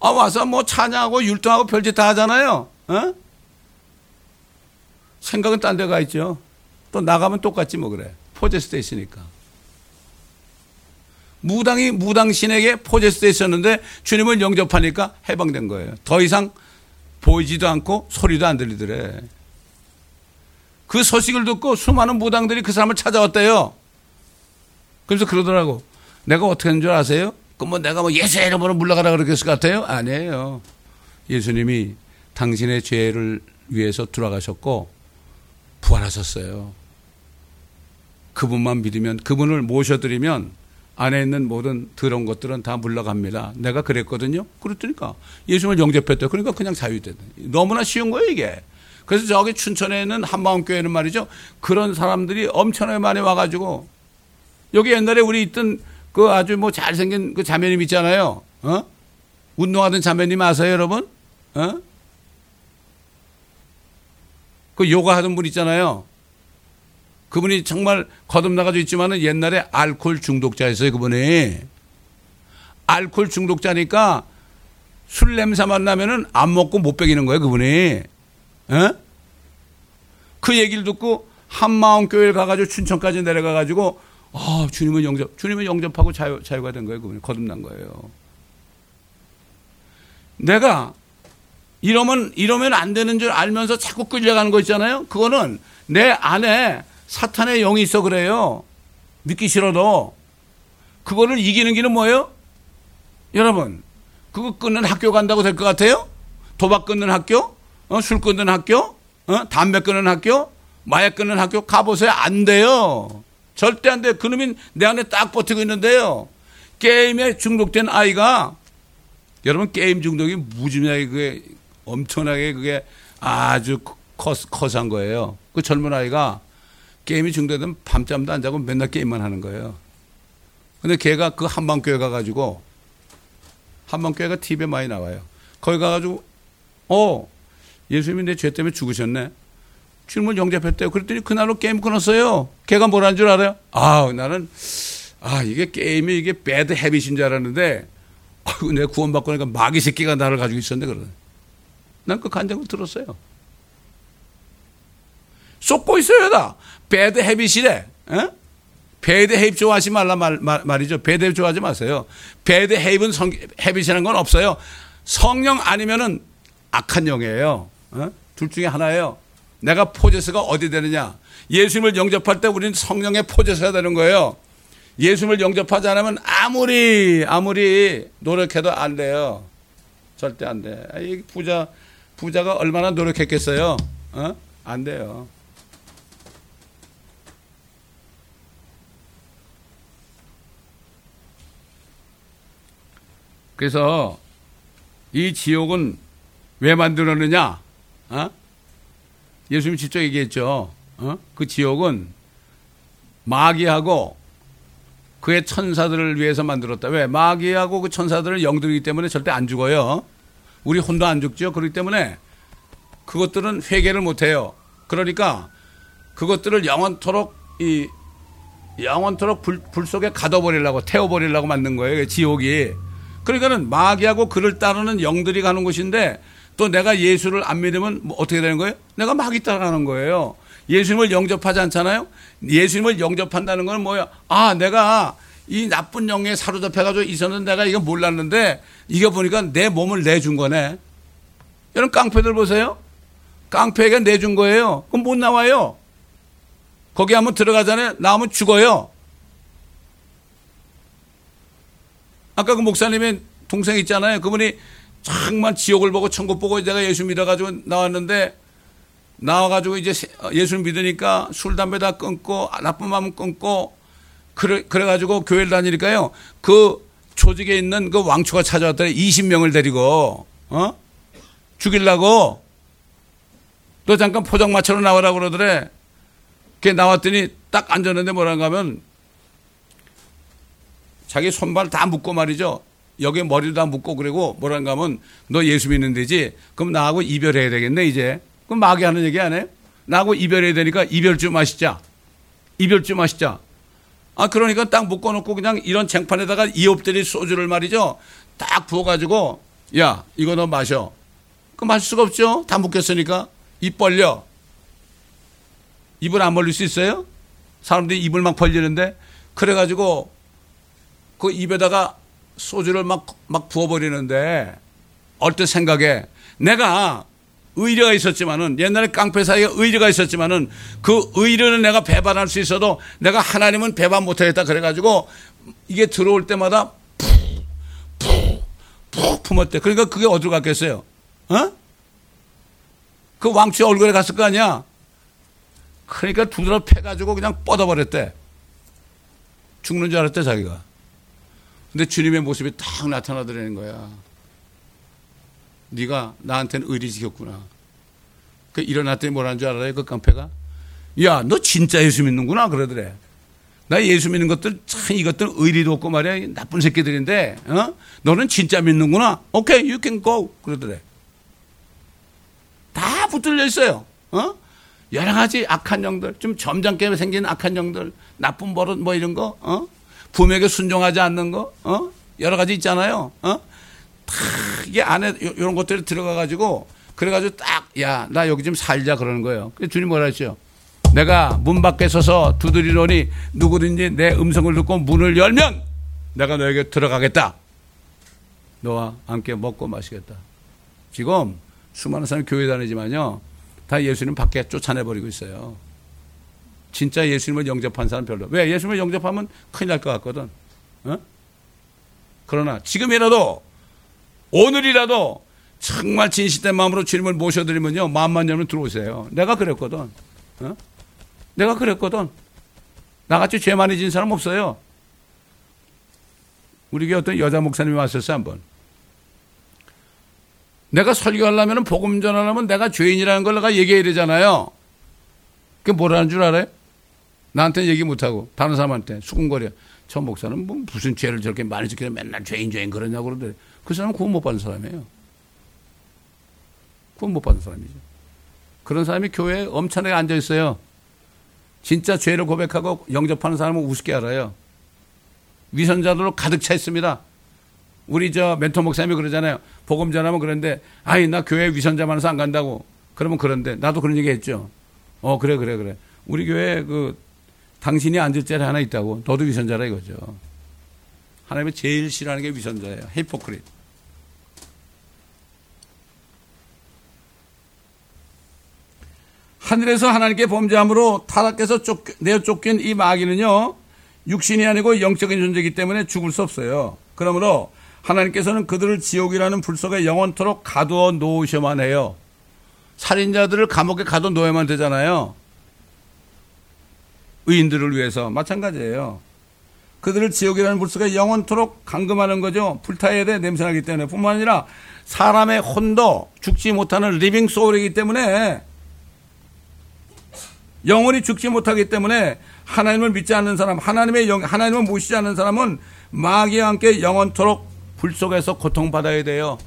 아 와서 뭐 찬양하고 율동하고 별짓 다 하잖아요. 어? 생각은 딴 데 가 있죠. 또 나가면 똑같지 뭐 그래. 포제스돼 있으니까. 무당이 무당신에게 포제스돼 있었는데 주님을 영접하니까 해방된 거예요. 더 이상 보이지도 않고 소리도 안 들리더래. 그 소식을 듣고 수많은 무당들이 그 사람을 찾아왔대요. 그래서 그러더라고. 내가 어떻게 하는 줄 아세요? 그뭐 내가 뭐 예수의 이름으로 물러가라 그랬을 것 같아요? 아니에요. 예수님이 당신의 죄를 위해서 돌아가셨고 부활하셨어요. 그분만 믿으면 그분을 모셔드리면 안에 있는 모든 더러운 것들은 다 물러갑니다. 내가 그랬거든요. 그랬더니까 예수님을 영접했대. 그러니까 그냥 자유되다. 너무나 쉬운 거예요 이게. 그래서 저기 춘천에 있는 한마음교회는 말이죠. 그런 사람들이 엄청나게 많이 와가지고 여기 옛날에 우리 있던 그 아주 뭐 잘생긴 그 자매님 있잖아요. 어? 운동하던 자매님 아세요, 여러분? 어? 그 요가 하던 분 있잖아요. 그분이 정말 거듭나가지고 있지만은 옛날에 알코올 중독자였어요, 그분이. 알코올 중독자니까 술 냄새만 나면은 안 먹고 못 빼기는 거예요, 그분이. 어? 그 얘기를 듣고 한마음 교회를 가가지고 춘천까지 내려가가지고 아, 주님은 영접, 주님은 영접하고 자유, 자유가 된 거예요, 그분이. 거듭난 거예요. 내가 이러면, 이러면 안 되는 줄 알면서 자꾸 끌려가는 거 있잖아요? 그거는 내 안에 사탄의 영이 있어 그래요. 믿기 싫어도. 그거를 이기는 길은 뭐예요? 여러분, 그거 끊는 학교 간다고 될 것 같아요? 도박 끊는 학교? 어, 술 끊는 학교? 어, 담배 끊는 학교? 마약 끊는 학교? 가보세요. 안 돼요. 절대 안 돼요. 그놈이 내 안에 딱 버티고 있는데요. 게임에 중독된 아이가 여러분 게임 중독이 무지하게 그게 엄청나게 그게 아주 커, 커한 거예요. 그 젊은 아이가 게임이 중독되면 밤잠도 안 자고 맨날 게임만 하는 거예요. 근데 걔가 그 한방교회 가가지고 한방교회가 TV에 많이 나와요. 거기 가가지고 어 예수님이 내 죄 때문에 죽으셨네. 주님을 영접했대요. 그랬더니 그날로 게임 끊었어요. 걔가 뭐라는 줄 알아요? 아 나는 아 이게 게임이 이게 배드 헤빗인 줄 알았는데 아이고 내가 구원받고 나니까 마귀 새끼가 나를 가지고 있었는데 그러네. 난그 간증을 들었어요. 쏟고 있어요, 다. bad habit이래. 에? bad habit 좋아하지 말라 말, 말, 말 이죠. bad habit 좋아하지 마세요. bad habit은 성, habit이라는 건 없어요. 성령 아니면은 악한 영이에요. 에? 둘 중에 하나예요. 내가 possess가 어디 되느냐. 예수님을 영접할 때 우리는 성령의 possess가 되는 거예요. 예수님을 영접하지 않으면 아무리, 아무리 노력해도 안 돼요. 절대 안 돼. 이 부자, 부자가 얼마나 노력했겠어요? 어? 안 돼요. 그래서 이 지옥은 왜 만들었느냐? 어? 예수님이 직접 얘기했죠. 어? 그 지옥은 마귀하고 그의 천사들을 위해서 만들었다. 왜? 마귀하고 그 천사들은 영들이기 때문에 절대 안 죽어요. 우리 혼도 안 죽죠. 그렇기 때문에 그것들은 회개를 못 해요. 그러니까 그것들을 영원토록 이 영원토록 불, 불 속에 가둬버리려고 태워버리려고 만든 거예요. 지옥이. 그러니까는 마귀하고 그를 따르는 영들이 가는 곳인데 또 내가 예수를 안 믿으면 뭐 어떻게 되는 거예요? 내가 마귀 따라가는 거예요. 예수님을 영접하지 않잖아요? 예수님을 영접한다는 건 뭐야? 아, 내가 이 나쁜 영에 사로잡혀가지고 있었는데 내가 이거 몰랐는데 이거 보니까 내 몸을 내준 거네. 여러분 깡패들 보세요. 깡패가 내준 거예요. 그럼 못 나와요. 거기 한번 들어가잖아요. 나오면 죽어요. 아까 그 목사님의 동생 있잖아요. 그분이 정말 지옥을 보고 천국 보고 내가 예수 믿어가지고 나왔는데 나와가지고 이제 예수 믿으니까 술, 담배 다 끊고 나쁜 마음 끊고 그래, 그래가지고 교회를 다니니까요. 그 조직에 있는 그 왕초가 찾아왔더니 20명을 데리고, 어? 죽일라고. 너 잠깐 포장마차로 나와라 그러더래. 걔 나왔더니 딱 앉았는데 뭐라고 하면 자기 손발 다 묶고 말이죠. 여기 머리도 다 묶고 그리고 뭐라고 하면 너 예수 믿는 데지. 그럼 나하고 이별해야 되겠네, 이제. 그럼 마귀 하는 얘기 안 해요? 나하고 이별해야 되니까 이별 좀 하시자. 이별 좀 하시자. 아, 그러니까 딱 묶어놓고 그냥 이런 쟁판에다가 이업들이 소주를 말이죠. 딱 부어가지고, 야, 이거 너 마셔. 그 마실 수가 없죠. 다 묶였으니까. 입 벌려. 입을 안 벌릴 수 있어요? 사람들이 입을 막 벌리는데, 그래가지고 그 입에다가 소주를 막, 막 부어버리는데, 얼뜻 생각에 내가 의뢰가 있었지만은 옛날에 깡패 사이에 의뢰가 있었지만은 그 의뢰는 내가 배반할 수 있어도 내가 하나님은 배반 못하겠다 그래가지고 이게 들어올 때마다 푹푹푹 품었대. 그러니까 그게 어디로 갔겠어요? 어? 그 왕치 얼굴에 갔을 거 아니야? 그러니까 두드러 패가지고 그냥 뻗어버렸대. 죽는 줄 알았대, 자기가. 근데 주님의 모습이 딱 나타나더라는 거야. 네가 나한테는 의리 지켰구나. 그 일어났더니 뭐라는 줄 알아요? 그 깡패가? 야, 너 진짜 예수 믿는구나. 그러더래. 나 예수 믿는 것들 참 이것들 의리도 없고 말이야. 나쁜 새끼들인데, 어? 너는 진짜 믿는구나. 오케이, okay, you can go. 그러더래. 다 붙들려 있어요. 어? 여러 가지 악한 영들, 좀 점잖게 생긴 악한 영들, 나쁜 버릇 뭐 이런 거, 어? 부모에게 순종하지 않는 거, 어? 여러 가지 있잖아요. 어? 다 이게 안에 이런 것들이 들어가 가지고 그래가지고 딱, 야, 나 여기 좀 살자 그러는 거예요. 그래서 주님 뭐라 했죠? 내가 문 밖에 서서 두드리노니 누구든지 내 음성을 듣고 문을 열면 내가 너에게 들어가겠다. 너와 함께 먹고 마시겠다. 지금 수많은 사람이 교회 다니지만요. 다 예수님 밖에 쫓아내버리고 있어요. 진짜 예수님을 영접한 사람 별로. 왜? 예수님을 영접하면 큰일 날 것 같거든. 어? 그러나 지금이라도 오늘이라도 정말 진실된 마음으로 주님을 모셔드리면요. 마음만 열면 들어오세요. 내가 그랬거든. 어? 내가 그랬거든. 나같이 죄 많이 진 사람 없어요. 우리 교회 어떤 여자 목사님이 왔었어, 한 번. 내가 설교하려면 복음 전하려면 내가 죄인이라는 걸 내가 얘기해야 되잖아요. 그게 뭐라는 줄 알아요? 나한테 얘기 못하고 다른 사람한테 수군거려. 저 목사는 뭐 무슨 죄를 저렇게 많이 지켜 맨날 죄인 죄인 그러냐고 그러더래. 그 사람은 구원 못 받는 사람이에요. 구원 못 받는 사람이죠. 그런 사람이 교회에 엄청나게 앉아 있어요. 진짜 죄를 고백하고 영접하는 사람은 우습게 알아요. 위선자들로 가득 차 있습니다. 우리 저 멘토 목사님이 그러잖아요. 복음 전하면 그런데 아이 나 교회 위선자 많아서 안 간다고. 그러면 그런데 나도 그런 얘기 했죠. 어 그래 그래 그래. 우리 교회 그 당신이 앉을 자리 하나 있다고. 너도 위선자라 이거죠. 하나님이 제일 싫어하는 게 위선자예요. 히포크릿. 하늘에서 하나님께 범죄함으로 타락해서 쫓, 내어 쫓긴 이 마귀는요, 육신이 아니고 영적인 존재이기 때문에 죽을 수 없어요. 그러므로 하나님께서는 그들을 지옥이라는 불 속에 영원토록 가두어 놓으셔만 해요. 살인자들을 감옥에 가둬 놓아야만 되잖아요. 의인들을 위해서 마찬가지예요. 그들을 지옥이라는 불 속에 영원토록 감금하는 거죠. 불타야 돼 냄새나기 때문에 뿐만 아니라 사람의 혼도 죽지 못하는 living soul이기 때문에 영원히 죽지 못하기 때문에 하나님을 믿지 않는 사람, 하나님의 영, 하나님을 모시지 않는 사람은 마귀와 함께 영원토록 불 속에서 고통받아야 돼요.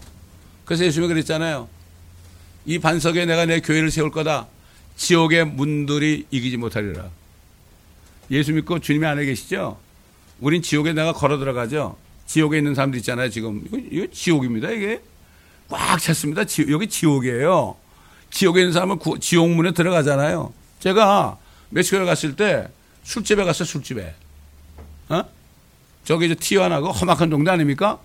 그래서 예수님이 그랬잖아요. 이 반석에 내가 내 교회를 세울 거다. 지옥의 문들이 이기지 못하리라. 예수 믿고 주님이 안에 계시죠? 우린 지옥에 내가 걸어 들어가죠? 지옥에 있는 사람들 있잖아요, 지금. 이거, 이거 지옥입니다, 이게. 꽉 찼습니다. 지, 여기 지옥이에요. 지옥에 있는 사람은 구, 지옥문에 들어가잖아요. 제가 멕시코에 갔을 때 술집에 갔어요, 술집에. 어? 저기 이제 티와나고 험악한 동네 아닙니까?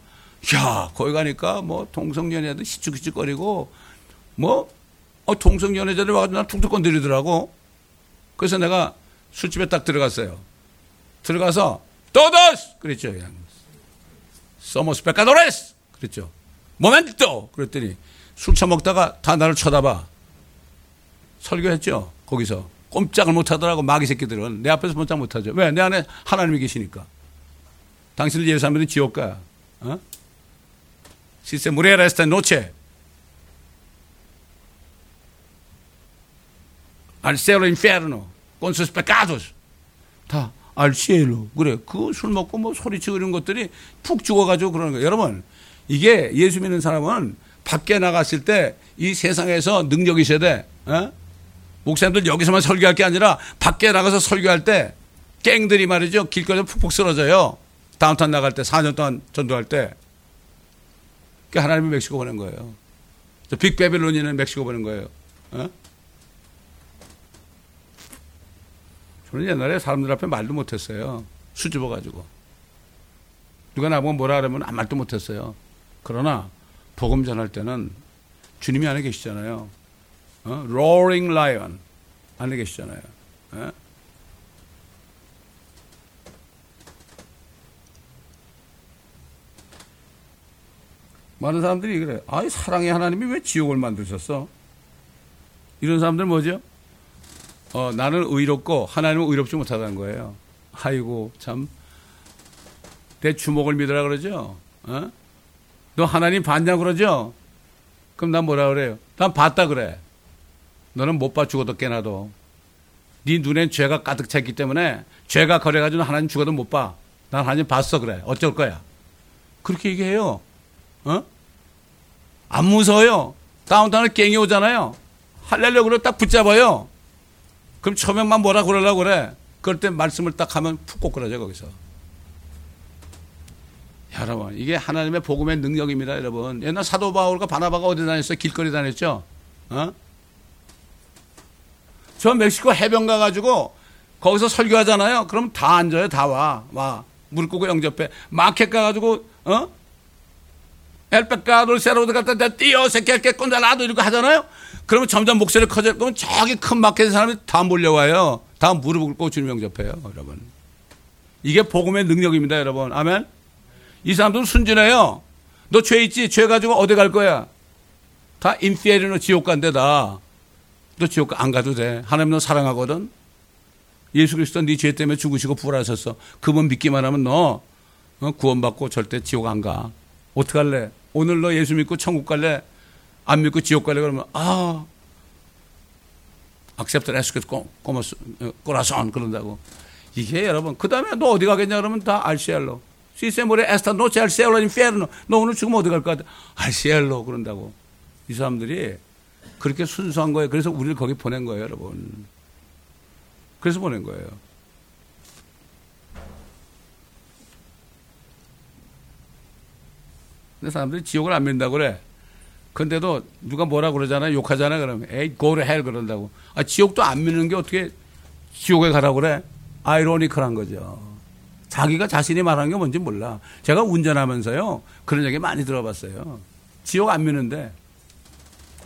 야, 거기 가니까 뭐 동성연애들 시축시축거리고 뭐, 어, 동성연애자들 와가지고 나 툭툭 건드리더라고. 그래서 내가 술집에 딱 들어갔어요. 들어가서, todos! 그랬죠. somos pecadores! 그랬죠. momento! 그랬더니 술 처먹다가 다 나를 쳐다봐. 설교했죠. 거기서. 꼼짝을 못 하더라고, 마귀 새끼들은. 내 앞에서 꼼짝 못 하죠. 왜? 내 안에 하나님이 계시니까. 당신들 예루살렘은 지옥 가. 어? Si se muriera esta noche, al cielo infierno, con sus pecados. 다, cielo. 그래. 그 술 먹고 뭐 소리치고 이런 것들이 푹 죽어가지고 그러는 거예요. 여러분, 이게 예수 믿는 사람은 밖에 나갔을 때 이 세상에서 능력이 있어야 돼. 어? 목사님들 여기서만 설교할 게 아니라 밖에 나가서 설교할 때 갱들이 말이죠. 길거리에 푹푹 쓰러져요. 다운타운 나갈 때 4년 동안 전도할 때. 그 하나님이 멕시코 보낸 거예요. 빅 베빌론이는 멕시코 보낸 거예요. 어? 저는 옛날에 사람들 앞에 말도 못했어요. 수줍어 가지고. 누가 나보고 뭐라 그러면 아무 말도 못했어요. 그러나 복음 전할 때는 주님이 안에 계시잖아요. 어? roaring lion. 안에 계시잖아요. 어? 많은 사람들이 그래. 아이, 사랑의 하나님이 왜 지옥을 만드셨어? 이런 사람들 뭐죠? 어, 나는 의롭고 하나님은 의롭지 못하다는 거예요. 아이고, 참. 내 주목을 믿으라 그러죠? 어? 너 하나님 봤냐 그러죠? 그럼 난 뭐라 그래요? 난 봤다 그래. 너는 못 봐 죽어도 깨나도. 네 눈엔 죄가 가득 찼기 때문에 죄가 거려가지고 하나님 죽어도 못 봐. 난 하나님 봤어 그래. 어쩔 거야. 그렇게 얘기해요. 어? 안 무서워요. 다운타운에 갱이 오잖아요. 할렐루야 그러 딱 붙잡아요. 그럼 처명만 뭐라 그러려고 그래. 그럴 때 말씀을 딱 하면 푹 꼬꾸라져 거기서. 여러분 이게 하나님의 복음의 능력입니다 여러분. 옛날 사도 바울과 바나바가 어디 다녔어요? 길거리 다녔죠. 어? 저 멕시코 해변 가가지고 거기서 설교하잖아요. 그럼 다 앉아요. 다 와. 와. 무릎 꿇고 영접해. 마켓 가가지고 어? 엘백가를 세로도 갖다 띄어 새끼게 꼰다 나도 이렇게 하잖아요. 그러면 점점 목소리 커져. 그러면 저기 큰 마켓의 사람이 다 몰려와요. 다 무릎을 꿇고 주님 영접해요. 여러분. 이게 복음의 능력입니다. 여러분. 아멘. 이 사람들은 순진해요. 너 죄 있지? 죄 가지고 어디 갈 거야? 다 인피에리노 지옥 간대다. 너 지옥 안 가도 돼. 하나님 너 사랑하거든. 예수 그리스도 네 죄 때문에 죽으시고 부활하셨어. 그분 믿기만 하면 너 어, 구원받고 절대 지옥 안 가. 어떡할래? 오늘 너 예수 믿고 천국 갈래? 안 믿고 지옥 갈래? 그러면, 아, accept as 꼬라손 그런다고. 이게 여러분, 그 다음에 너 어디 가겠냐 그러면 다 알시엘로. 시세모레 에스타 노체 알시엘로 인페르노. 너 오늘 죽으면 어디 갈 것 같아? 알시엘로 그런다고. 이 사람들이 그렇게 순수한 거예요. 그래서 우리를 거기 보낸 거예요, 여러분. 그래서 보낸 거예요. 근데 사람들이 지옥을 안 믿는다고 그래. 근데도 누가 뭐라 그러잖아. 욕하잖아. 그러면 에이, go to hell 그런다고. 아, 지옥도 안 믿는 게 어떻게 지옥에 가라고 그래? 아이러니컬한 거죠. 자기가 자신이 말하는 게 뭔지 몰라. 제가 운전하면서요. 그런 얘기 많이 들어봤어요. 지옥 안 믿는데.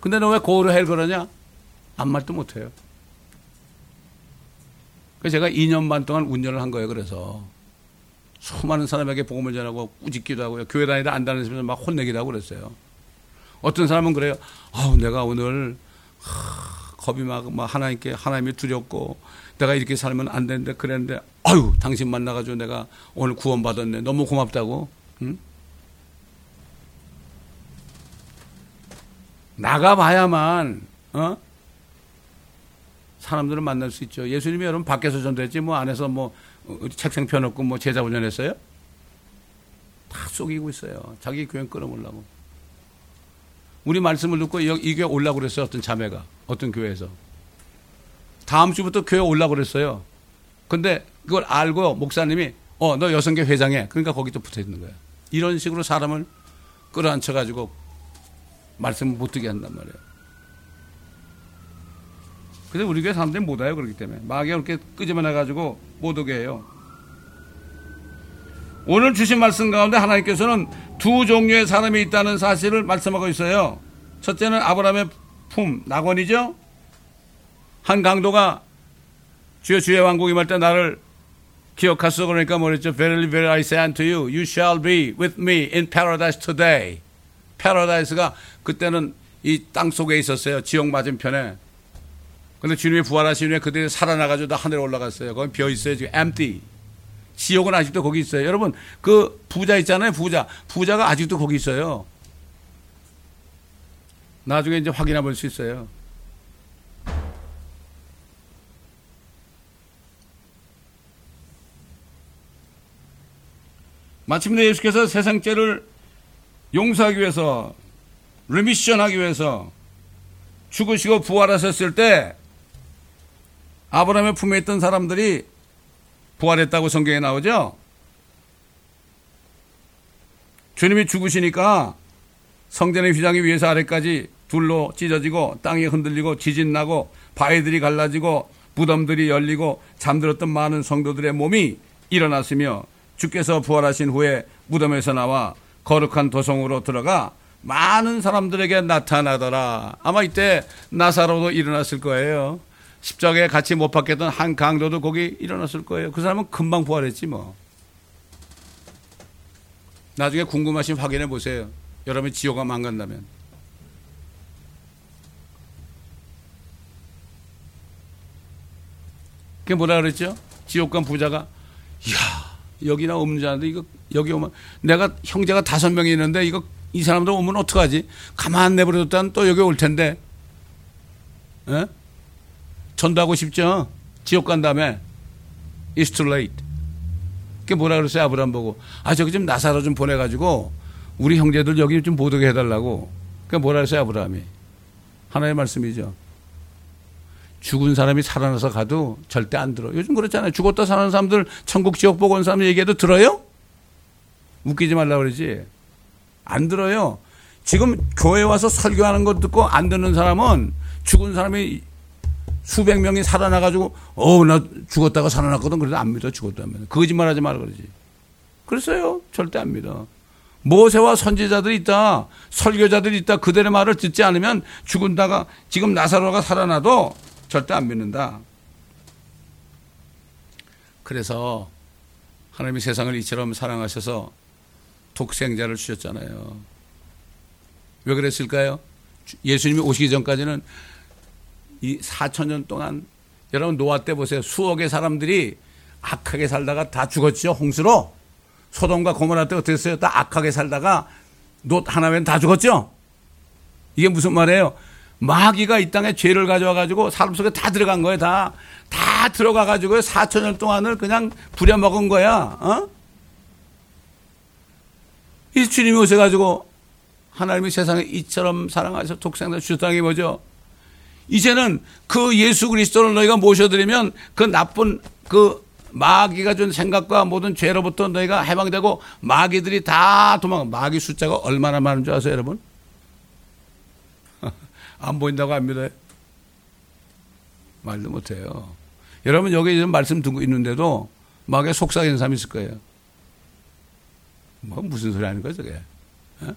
근데 너왜 to hell 그러냐? 아무 말도 못해요. 그래서 제가 2년 반 동안 운전을 한 거예요. 그래서. 수많은 사람에게 복음을 전하고 꾸짖기도 하고요. 교회 다니다 안 다니면서 막 혼내기도 하고 그랬어요. 어떤 사람은 그래요. 아우, 내가 오늘, 하, 겁이 막, 막 하나님께, 하나님이 두렵고, 내가 이렇게 살면 안 되는데, 그랬는데, 아유, 당신 만나가지고 내가 오늘 구원 받았네. 너무 고맙다고. 응? 나가봐야만, 어? 사람들을 만날 수 있죠. 예수님이 여러분 밖에서 전도했지, 뭐 안에서 뭐 책상 펴놓고 뭐 제자 운전했어요? 다 속이고 있어요. 자기 교회 끌어모려고. 우리 말씀을 듣고 이 교회 올라고 그랬어요. 어떤 자매가. 어떤 교회에서. 다음 주부터 교회 올라고 그랬어요. 근데 그걸 알고 목사님이 어, 너 여성계 회장해. 그러니까 거기 또 붙어 있는 거야. 이런 식으로 사람을 끌어안혀가지고 말씀을 못 듣게 한단 말이에요. 근데 우리 교회 사람들이 못 와요. 그렇기 때문에. 마귀가 그렇게 끄집어내가지고 못 오게 해요. 오늘 주신 말씀 가운데 하나님께서는 두 종류의 사람이 있다는 사실을 말씀하고 있어요. 첫째는 아브라함의 품, 낙원이죠. 한 강도가 주여 주의 왕국 임할 때 나를 기억하소 그러니까 뭐랬죠? Verily, verily, I say unto you, you shall be with me in paradise today. 파라다이스가 그때는 이 땅 속에 있었어요. 지옥 맞은편에. 근데 주님이 부활하신 후에 그들이 살아나가지고 다 하늘에 올라갔어요. 거기 비어 있어요. 지금 empty. 지옥은 아직도 거기 있어요. 여러분, 그 부자 있잖아요. 부자. 부자가 아직도 거기 있어요. 나중에 이제 확인해 볼 수 있어요. 마침내 예수께서 세상 죄를 용서하기 위해서 리미션 하기 위해서 죽으시고 부활하셨을 때 아브라함의 품에 있던 사람들이 부활했다고 성경에 나오죠. 주님이 죽으시니까 성전의 휘장이 위에서 아래까지 둘로 찢어지고 땅이 흔들리고 지진 나고 바위들이 갈라지고 무덤들이 열리고 잠들었던 많은 성도들의 몸이 일어났으며 주께서 부활하신 후에 무덤에서 나와 거룩한 도성으로 들어가 많은 사람들에게 나타나더라. 아마 이때 나사로도 일어났을 거예요. 십자가에 같이 못 박혔던 한 강도도 거기 일어났을 거예요. 그 사람은 금방 부활했지 뭐. 나중에 궁금하시면 확인해 보세요. 여러분 지옥 가안 간다면. 그게 뭐라 그랬죠? 지옥 간 부자가 이야 여기나 없는 줄 알았는데 이거 여기 오면 내가 형제가 다섯 명이 있는데 이거 이 사람들 오면 어떡하지? 가만 내버려뒀다는 또 여기 올 텐데. 에? 예? 전도하고 싶죠? 지옥 간 다음에 It's too late. 그게 뭐라 그랬어요? 아브라함 보고. 아, 저기 좀 나사로 좀 보내가지고 우리 형제들 여기 좀못 오게 해달라고. 그게 뭐라 그랬어요? 아브라함이. 하나의 말씀이죠. 죽은 사람이 살아나서 가도 절대 안 들어. 요즘 그렇잖아요. 죽었다 사는 사람들 천국 지옥 보고 온 사람 얘기해도 들어요? 웃기지 말라 그러지. 안 들어요. 지금 교회 와서 설교하는 것 듣고 안 듣는 사람은 죽은 사람이 수백 명이 살아나가지고, 어, 나 죽었다가 살아났거든. 그래도 안 믿어, 죽었다면. 거짓말 하지 말아 그러지. 그랬어요. 절대 안 믿어. 모세와 선지자들이 있다. 설교자들이 있다. 그들의 말을 듣지 않으면 죽은다가 지금 나사로가 살아나도 절대 안 믿는다. 그래서 하나님이 세상을 이처럼 사랑하셔서 독생자를 주셨잖아요. 왜 그랬을까요? 예수님이 오시기 전까지는 이 4천 년 동안 여러분 노아 때 보세요. 수억의 사람들이 악하게 살다가 다 죽었죠. 홍수로. 소돔과 고모라 때 어떻게 했어요? 다 악하게 살다가 롯 하나면 다 죽었죠. 이게 무슨 말이에요? 마귀가 이 땅에 죄를 가져와 가지고 사람 속에 다 들어간 거예요. 다. 다 들어가 가지고 4천 년 동안을 그냥 부려먹은 거야. 어? 이 주님이 오셔가지고 하나님이 세상을 이처럼 사랑하셔 독생자 주셨다는 게 뭐죠? 이제는 그 예수 그리스도를 너희가 모셔드리면 그 나쁜 그 마귀가 준 생각과 모든 죄로부터 너희가 해방되고 마귀들이 다 도망, 마귀 숫자가 얼마나 많은 줄 아세요, 여러분? 안 보인다고 안 믿어요? 말도 못해요. 여러분 여기 지금 말씀 듣고 있는데도 마귀에 속삭이는 사람이 있을 거예요. 뭐 무슨 소리 하는 거야 저게? 어?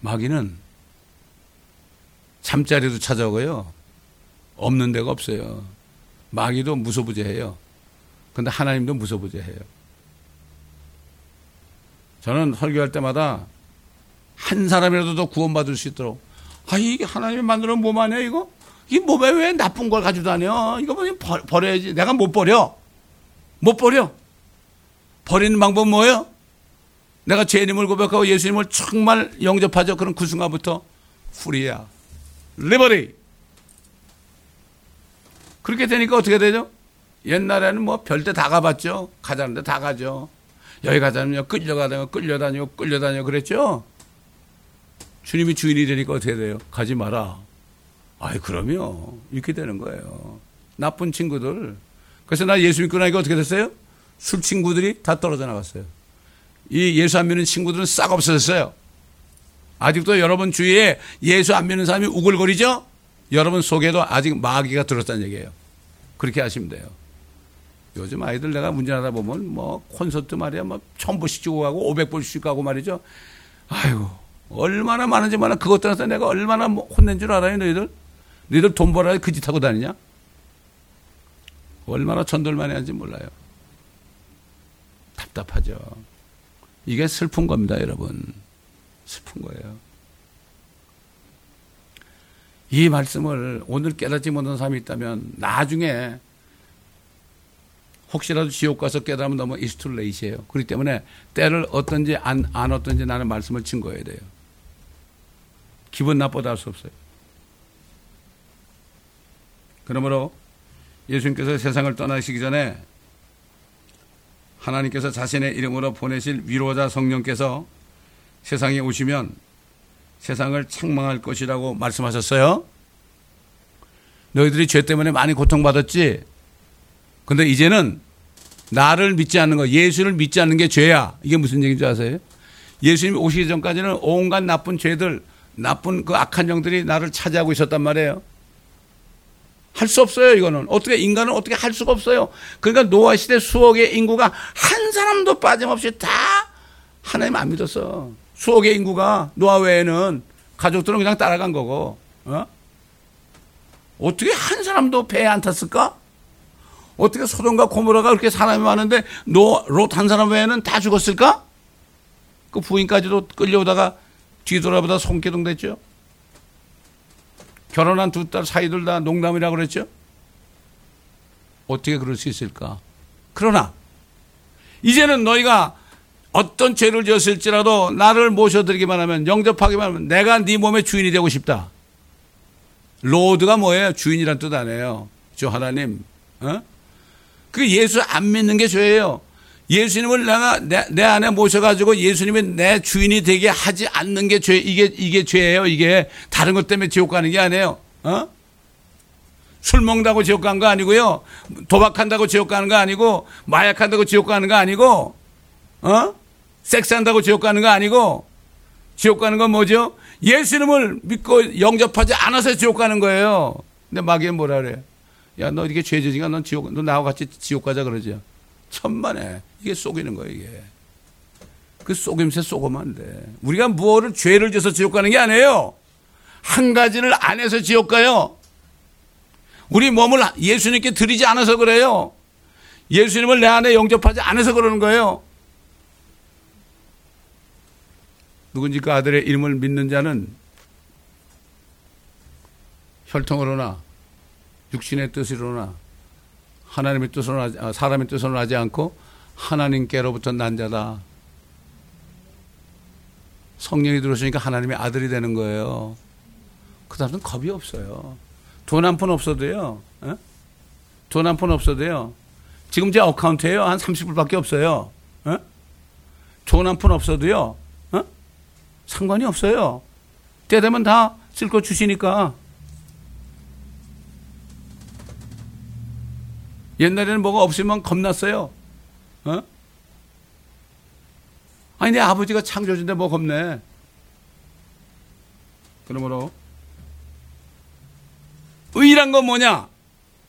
마귀는 잠자리도 찾아오고요. 없는 데가 없어요. 마귀도 무소부재해요. 근데 하나님도 무소부재해요. 저는 설교할 때마다 한 사람이라도 더 구원받을 수 있도록 아 이게 하나님이 만들어 몸 아니야 이거? 이 몸에 왜 나쁜 걸 가지고 다녀? 이거 뭐 버려야지. 내가 못 버려. 못 버려. 버리는 방법 뭐예요? 내가 죄님을 고백하고 예수님을 정말 영접하죠. 그럼 그 순간부터 풀이야. 리버리. 그렇게 되니까 어떻게 되죠? 옛날에는 뭐 별데 다 가봤죠. 가자는데 다 가죠. 여기 가자면 끌려가다가 끌려다니고 끌려다니고 그랬죠. 주님이 주인이 되니까 어떻게 돼요? 가지 마라. 아이, 그럼요. 이렇게 되는 거예요. 나쁜 친구들. 그래서 나 예수 믿고 나니까 어떻게 됐어요? 술 친구들이 다 떨어져 나갔어요. 이 예수 안 믿는 친구들은 싹 없어졌어요. 아직도 여러분 주위에 예수 안 믿는 사람이 우글거리죠? 여러분 속에도 아직 마귀가 들었다는 얘기예요. 그렇게 하시면 돼요. 요즘 아이들 내가 운전하다 보면 뭐 콘서트 말이야 뭐 천불씩 주고 가고 오백불씩 가고 말이죠. 아이고 얼마나 많은지 말아 그것 떠나서 내가 얼마나 뭐 혼낸 줄 알아요 너희들? 너희들 돈 벌어야 그 짓 하고 다니냐? 얼마나 전돌만 해야지 몰라요. 답답하죠. 이게 슬픈 겁니다, 여러분. 슬픈 거예요. 이 말씀을 오늘 깨닫지 못한 사람이 있다면 나중에 혹시라도 지옥 가서 깨달으면 너무 이스툴레이시에요. 그렇기 때문에 때를 어떤지 안, 안 어떤지 나는 말씀을 증거해야 돼요. 기분 나쁘다 할 수 없어요. 그러므로 예수님께서 세상을 떠나시기 전에 하나님께서 자신의 이름으로 보내실 위로자 성령께서 세상에 오시면 세상을 책망할 것이라고 말씀하셨어요. 너희들이 죄 때문에 많이 고통받았지? 근데 이제는 나를 믿지 않는 거, 예수를 믿지 않는 게 죄야. 이게 무슨 얘기인지 아세요? 예수님이 오시기 전까지는 온갖 나쁜 죄들, 나쁜 그 악한 영들이 나를 차지하고 있었단 말이에요. 할 수 없어요, 이거는. 어떻게, 인간은 어떻게 할 수가 없어요. 그러니까 노아 시대 수억의 인구가 한 사람도 빠짐없이 다 하나님 안 믿었어. 수억의 인구가 노아 외에는 가족들은 그냥 따라간 거고, 어? 어떻게 한 사람도 배에 안 탔을까? 어떻게 소돔과 고모라가 그렇게 사람이 많은데 롯한 사람 외에는 다 죽었을까? 그 부인까지도 끌려오다가 뒤돌아보다 손기둥 됐죠. 결혼한 두 딸 사이들 다 농담이라고 그랬죠. 어떻게 그럴 수 있을까? 그러나 이제는 너희가 어떤 죄를 지었을지라도 나를 모셔드리기만 하면 영접하기만 하면 내가 네 몸의 주인이 되고 싶다. 로드가 뭐예요? 주인이란 뜻 아니에요. 저 하나님. 어? 그 예수 안 믿는 게 죄예요. 예수님을 내가 내, 내 안에 모셔가지고 예수님이 내 주인이 되게 하지 않는 게 죄, 이게, 이게 죄예요. 이게 다른 것 때문에 지옥 가는 게 아니에요. 어? 술 먹는다고 지옥 가는 거 아니고요. 도박한다고 지옥 가는 거 아니고, 마약한다고 지옥 가는 거 아니고, 어? 섹스한다고 지옥 가는 거 아니고, 지옥 가는 건 뭐죠? 예수님을 믿고 영접하지 않아서 지옥 가는 거예요. 근데 마귀는 뭐라 그래? 야, 너 이렇게 죄지니까 넌 지옥, 너 나와 같이 지옥 가자 그러죠. 천만에. 이게 속이는 거예요, 이게. 그 속임새 돼. 우리가 무엇을 죄를 져서 지옥 가는 게 아니에요. 한 가지를 안 해서 지옥 가요. 우리 몸을 예수님께 드리지 않아서 그래요. 예수님을 내 안에 영접하지 않아서 그러는 거예요. 누군지 그 아들의 이름을 믿는 자는 혈통으로나 육신의 뜻으로나 하나님의 뜻으로 아, 사람의 뜻으로 하지 않고 하나님께로부터 난 자다. 성령이 들어오시니까 하나님의 아들이 되는 거예요. 그 사람은 겁이 없어요. 돈 한 푼 없어도요. 어? 돈한 푼 없어도요. 지금 제 어카운트에요. 한 30불밖에 없어요. 어? 돈한 푼 없어도요. 어? 상관이 없어요. 때 되면 다 쓸 거 주시니까. 옛날에는 뭐가 없으면 겁났어요. 어? 아니, 내 아버지가 창조주인데 뭐 겁내. 그러므로, 의란 건 뭐냐?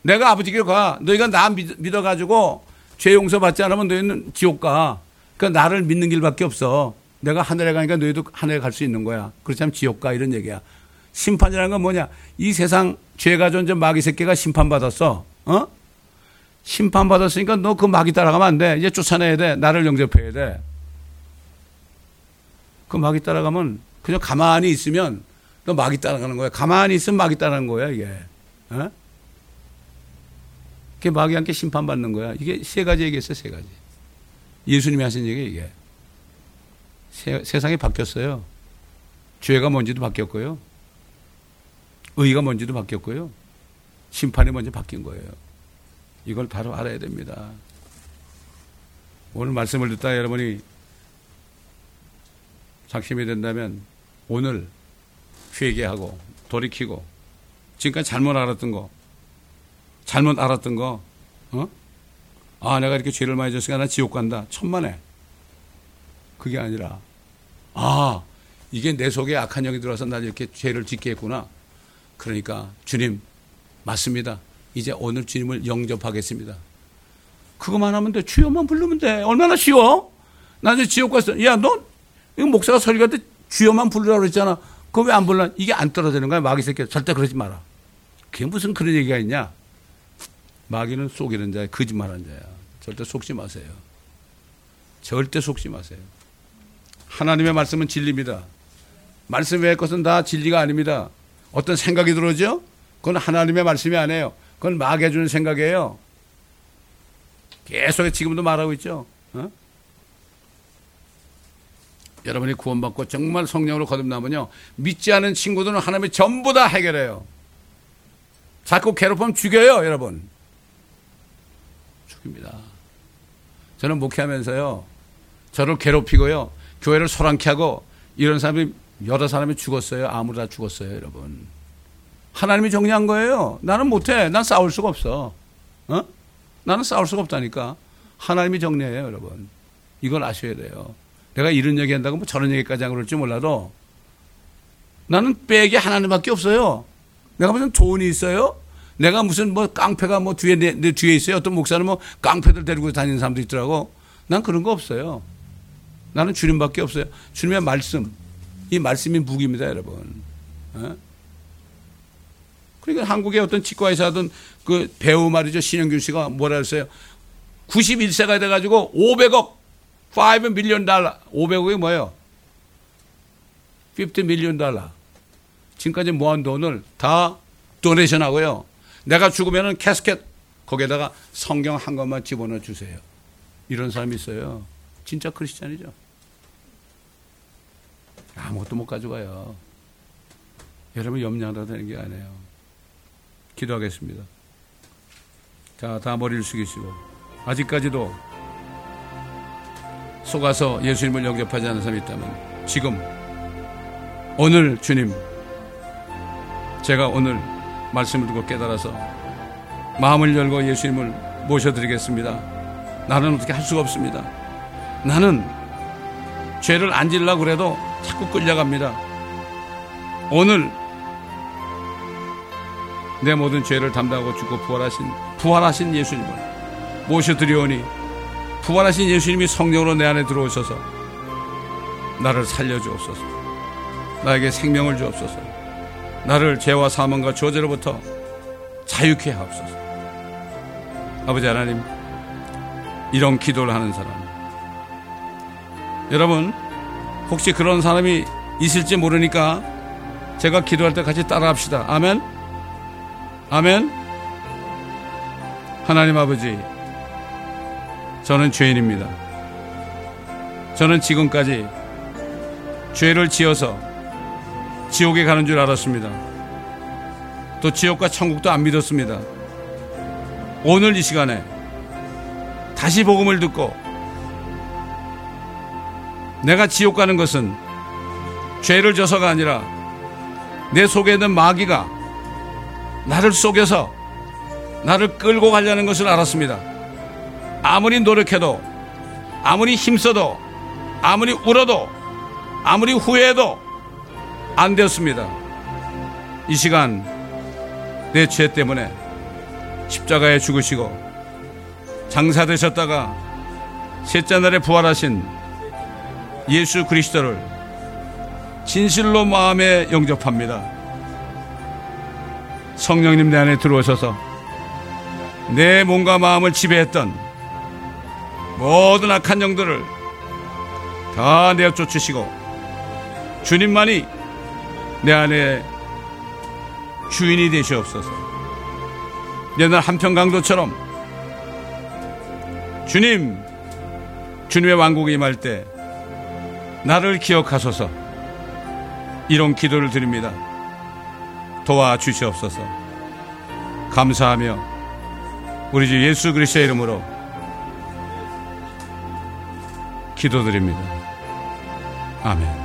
내가 아버지께 가. 너희가 나 믿, 어가지고 죄 용서받지 않으면 너희는 지옥 가. 그러니까 나를 믿는 길밖에 없어. 내가 하늘에 가니까 너희도 하늘에 갈 수 있는 거야. 그렇지 않으면 지옥 가. 이런 얘기야. 심판이라는 건 뭐냐? 이 세상 죄가 존재 마귀 새끼가 심판받았어. 어? 심판받았으니까 너 그 마귀 따라가면 안 돼. 이제 쫓아내야 돼. 나를 영접해야 돼. 그 마귀 따라가면 그냥 가만히 있으면 너 마귀 따라가는 거야. 가만히 있으면 마귀 따라가는 거야, 이게. 어? 그게 마귀한테 심판받는 거야. 이게 세 가지 얘기했어요, 세 가지. 예수님이 하신 얘기 이게. 세, 세상이 바뀌었어요. 죄가 뭔지도 바뀌었고요. 의가 뭔지도 바뀌었고요. 심판이 먼저 바뀐 거예요. 이걸 바로 알아야 됩니다. 오늘 말씀을 듣다 여러분이 작심이 된다면 오늘 회개하고 돌이키고 지금까지 잘못 알았던 거 잘못 알았던 거 어? 아 내가 이렇게 죄를 많이 졌으니까 나 지옥 간다 천만에 그게 아니라 아 이게 내 속에 악한 영이 들어와서 나 이렇게 죄를 짓게 했구나 그러니까 주님 맞습니다 이제 오늘 주님을 영접하겠습니다. 그것만 하면 돼. 주여만 부르면 돼. 얼마나 쉬워? 나 이제 지옥 갔어. 야, 너, 이거 목사가 설교할 때 주여만 부르라고 그랬잖아. 그거 왜 안 불러? 이게 안 떨어지는 거야. 마귀 새끼. 절대 그러지 마라. 그게 무슨 그런 얘기가 있냐? 마귀는 속이는 자야. 거짓말하는 자야. 절대 속지 마세요. 절대 속지 마세요. 하나님의 말씀은 진리입니다. 말씀 외의 것은 다 진리가 아닙니다. 어떤 생각이 들어오죠? 그건 하나님의 말씀이 아니에요. 그건 마귀 주는 생각이에요. 계속 지금도 말하고 있죠. 어? 여러분이 구원받고 정말 성령으로 거듭나면요. 믿지 않은 친구들은 하나님이 전부 다 해결해요. 자꾸 괴롭히면 죽여요, 여러분. 죽입니다. 저는 목회하면서요. 저를 괴롭히고요. 교회를 소란케 하고 이런 사람이 여러 사람이 죽었어요. 아무도 다 죽었어요, 여러분. 하나님이 정리한 거예요. 나는 못해. 난 싸울 수가 없어. 어? 나는 싸울 수가 없다니까. 하나님이 정리해요, 여러분. 이걸 아셔야 돼요. 내가 이런 얘기 한다고 뭐 저런 얘기까지 안 그럴지 몰라도 나는 백이 하나님밖에 없어요. 내가 무슨 돈이 있어요? 내가 무슨 뭐 깡패가 뭐 뒤에 내, 내 뒤에 있어요. 어떤 목사는 뭐 깡패들 데리고 다니는 사람도 있더라고. 난 그런 거 없어요. 나는 주님밖에 없어요. 주님의 말씀. 이 말씀이 무기입니다, 여러분. 어? 그러니까 한국의 어떤 치과의사 하던 그 배우 말이죠. 신영균 씨가 뭐라 했어요. 91세가 돼가지고 500억, 5 밀리언 달러. 500억이 뭐예요? 50 밀리언 달러. 지금까지 모은 돈을 다 도네이션 하고요. 내가 죽으면은 캐스켓 거기에다가 성경 한 권만 집어넣어 주세요. 이런 사람이 있어요. 진짜 크리스찬이죠. 아무것도 못 가져가요. 여러분 염려하다 되는 게 아니에요. 기도하겠습니다. 자, 다 머리를 숙이시고 아직까지도 속아서 예수님을 영접하지 않은 사람이 있다면 지금 오늘 주님 제가 오늘 말씀을 듣고 깨달아서 마음을 열고 예수님을 모셔드리겠습니다. 나는 어떻게 할 수가 없습니다. 나는 죄를 안 지려고 그래도 자꾸 끌려갑니다. 오늘 내 모든 죄를 담당하고 죽고 부활하신 부활하신 예수님을 모셔드리오니 부활하신 예수님이 성령으로 내 안에 들어오셔서 나를 살려주옵소서. 나에게 생명을 주옵소서. 나를 죄와 사망과 저죄로부터 자유케 하옵소서. 아버지 하나님, 이런 기도를 하는 사람. 여러분, 혹시 그런 사람이 있을지 모르니까 제가 기도할 때 같이 따라 합시다. 아멘. 아멘. 하나님 아버지, 저는 죄인입니다. 저는 지금까지 죄를 지어서 지옥에 가는 줄 알았습니다. 또 지옥과 천국도 안 믿었습니다. 오늘 이 시간에 다시 복음을 듣고 내가 지옥 가는 것은 죄를 져서가 아니라 내 속에 있는 마귀가 나를 속여서 나를 끌고 가려는 것을 알았습니다. 아무리 노력해도 아무리 힘써도 아무리 울어도 아무리 후회해도 안 되었습니다. 이 시간 내 죄 때문에 십자가에 죽으시고 장사되셨다가 셋째 날에 부활하신 예수 그리스도를 진실로 마음에 영접합니다. 성령님 내 안에 들어오셔서 내 몸과 마음을 지배했던 모든 악한 영들을 다 내어 쫓으시고 주님만이 내 안에 주인이 되시옵소서. 옛날 한편 강도처럼 주님, 주님의 왕국이 임할 때 나를 기억하소서 이런 기도를 드립니다. 도와주시옵소서. 감사하며 우리 주 예수 그리스도의 이름으로 기도드립니다. 아멘.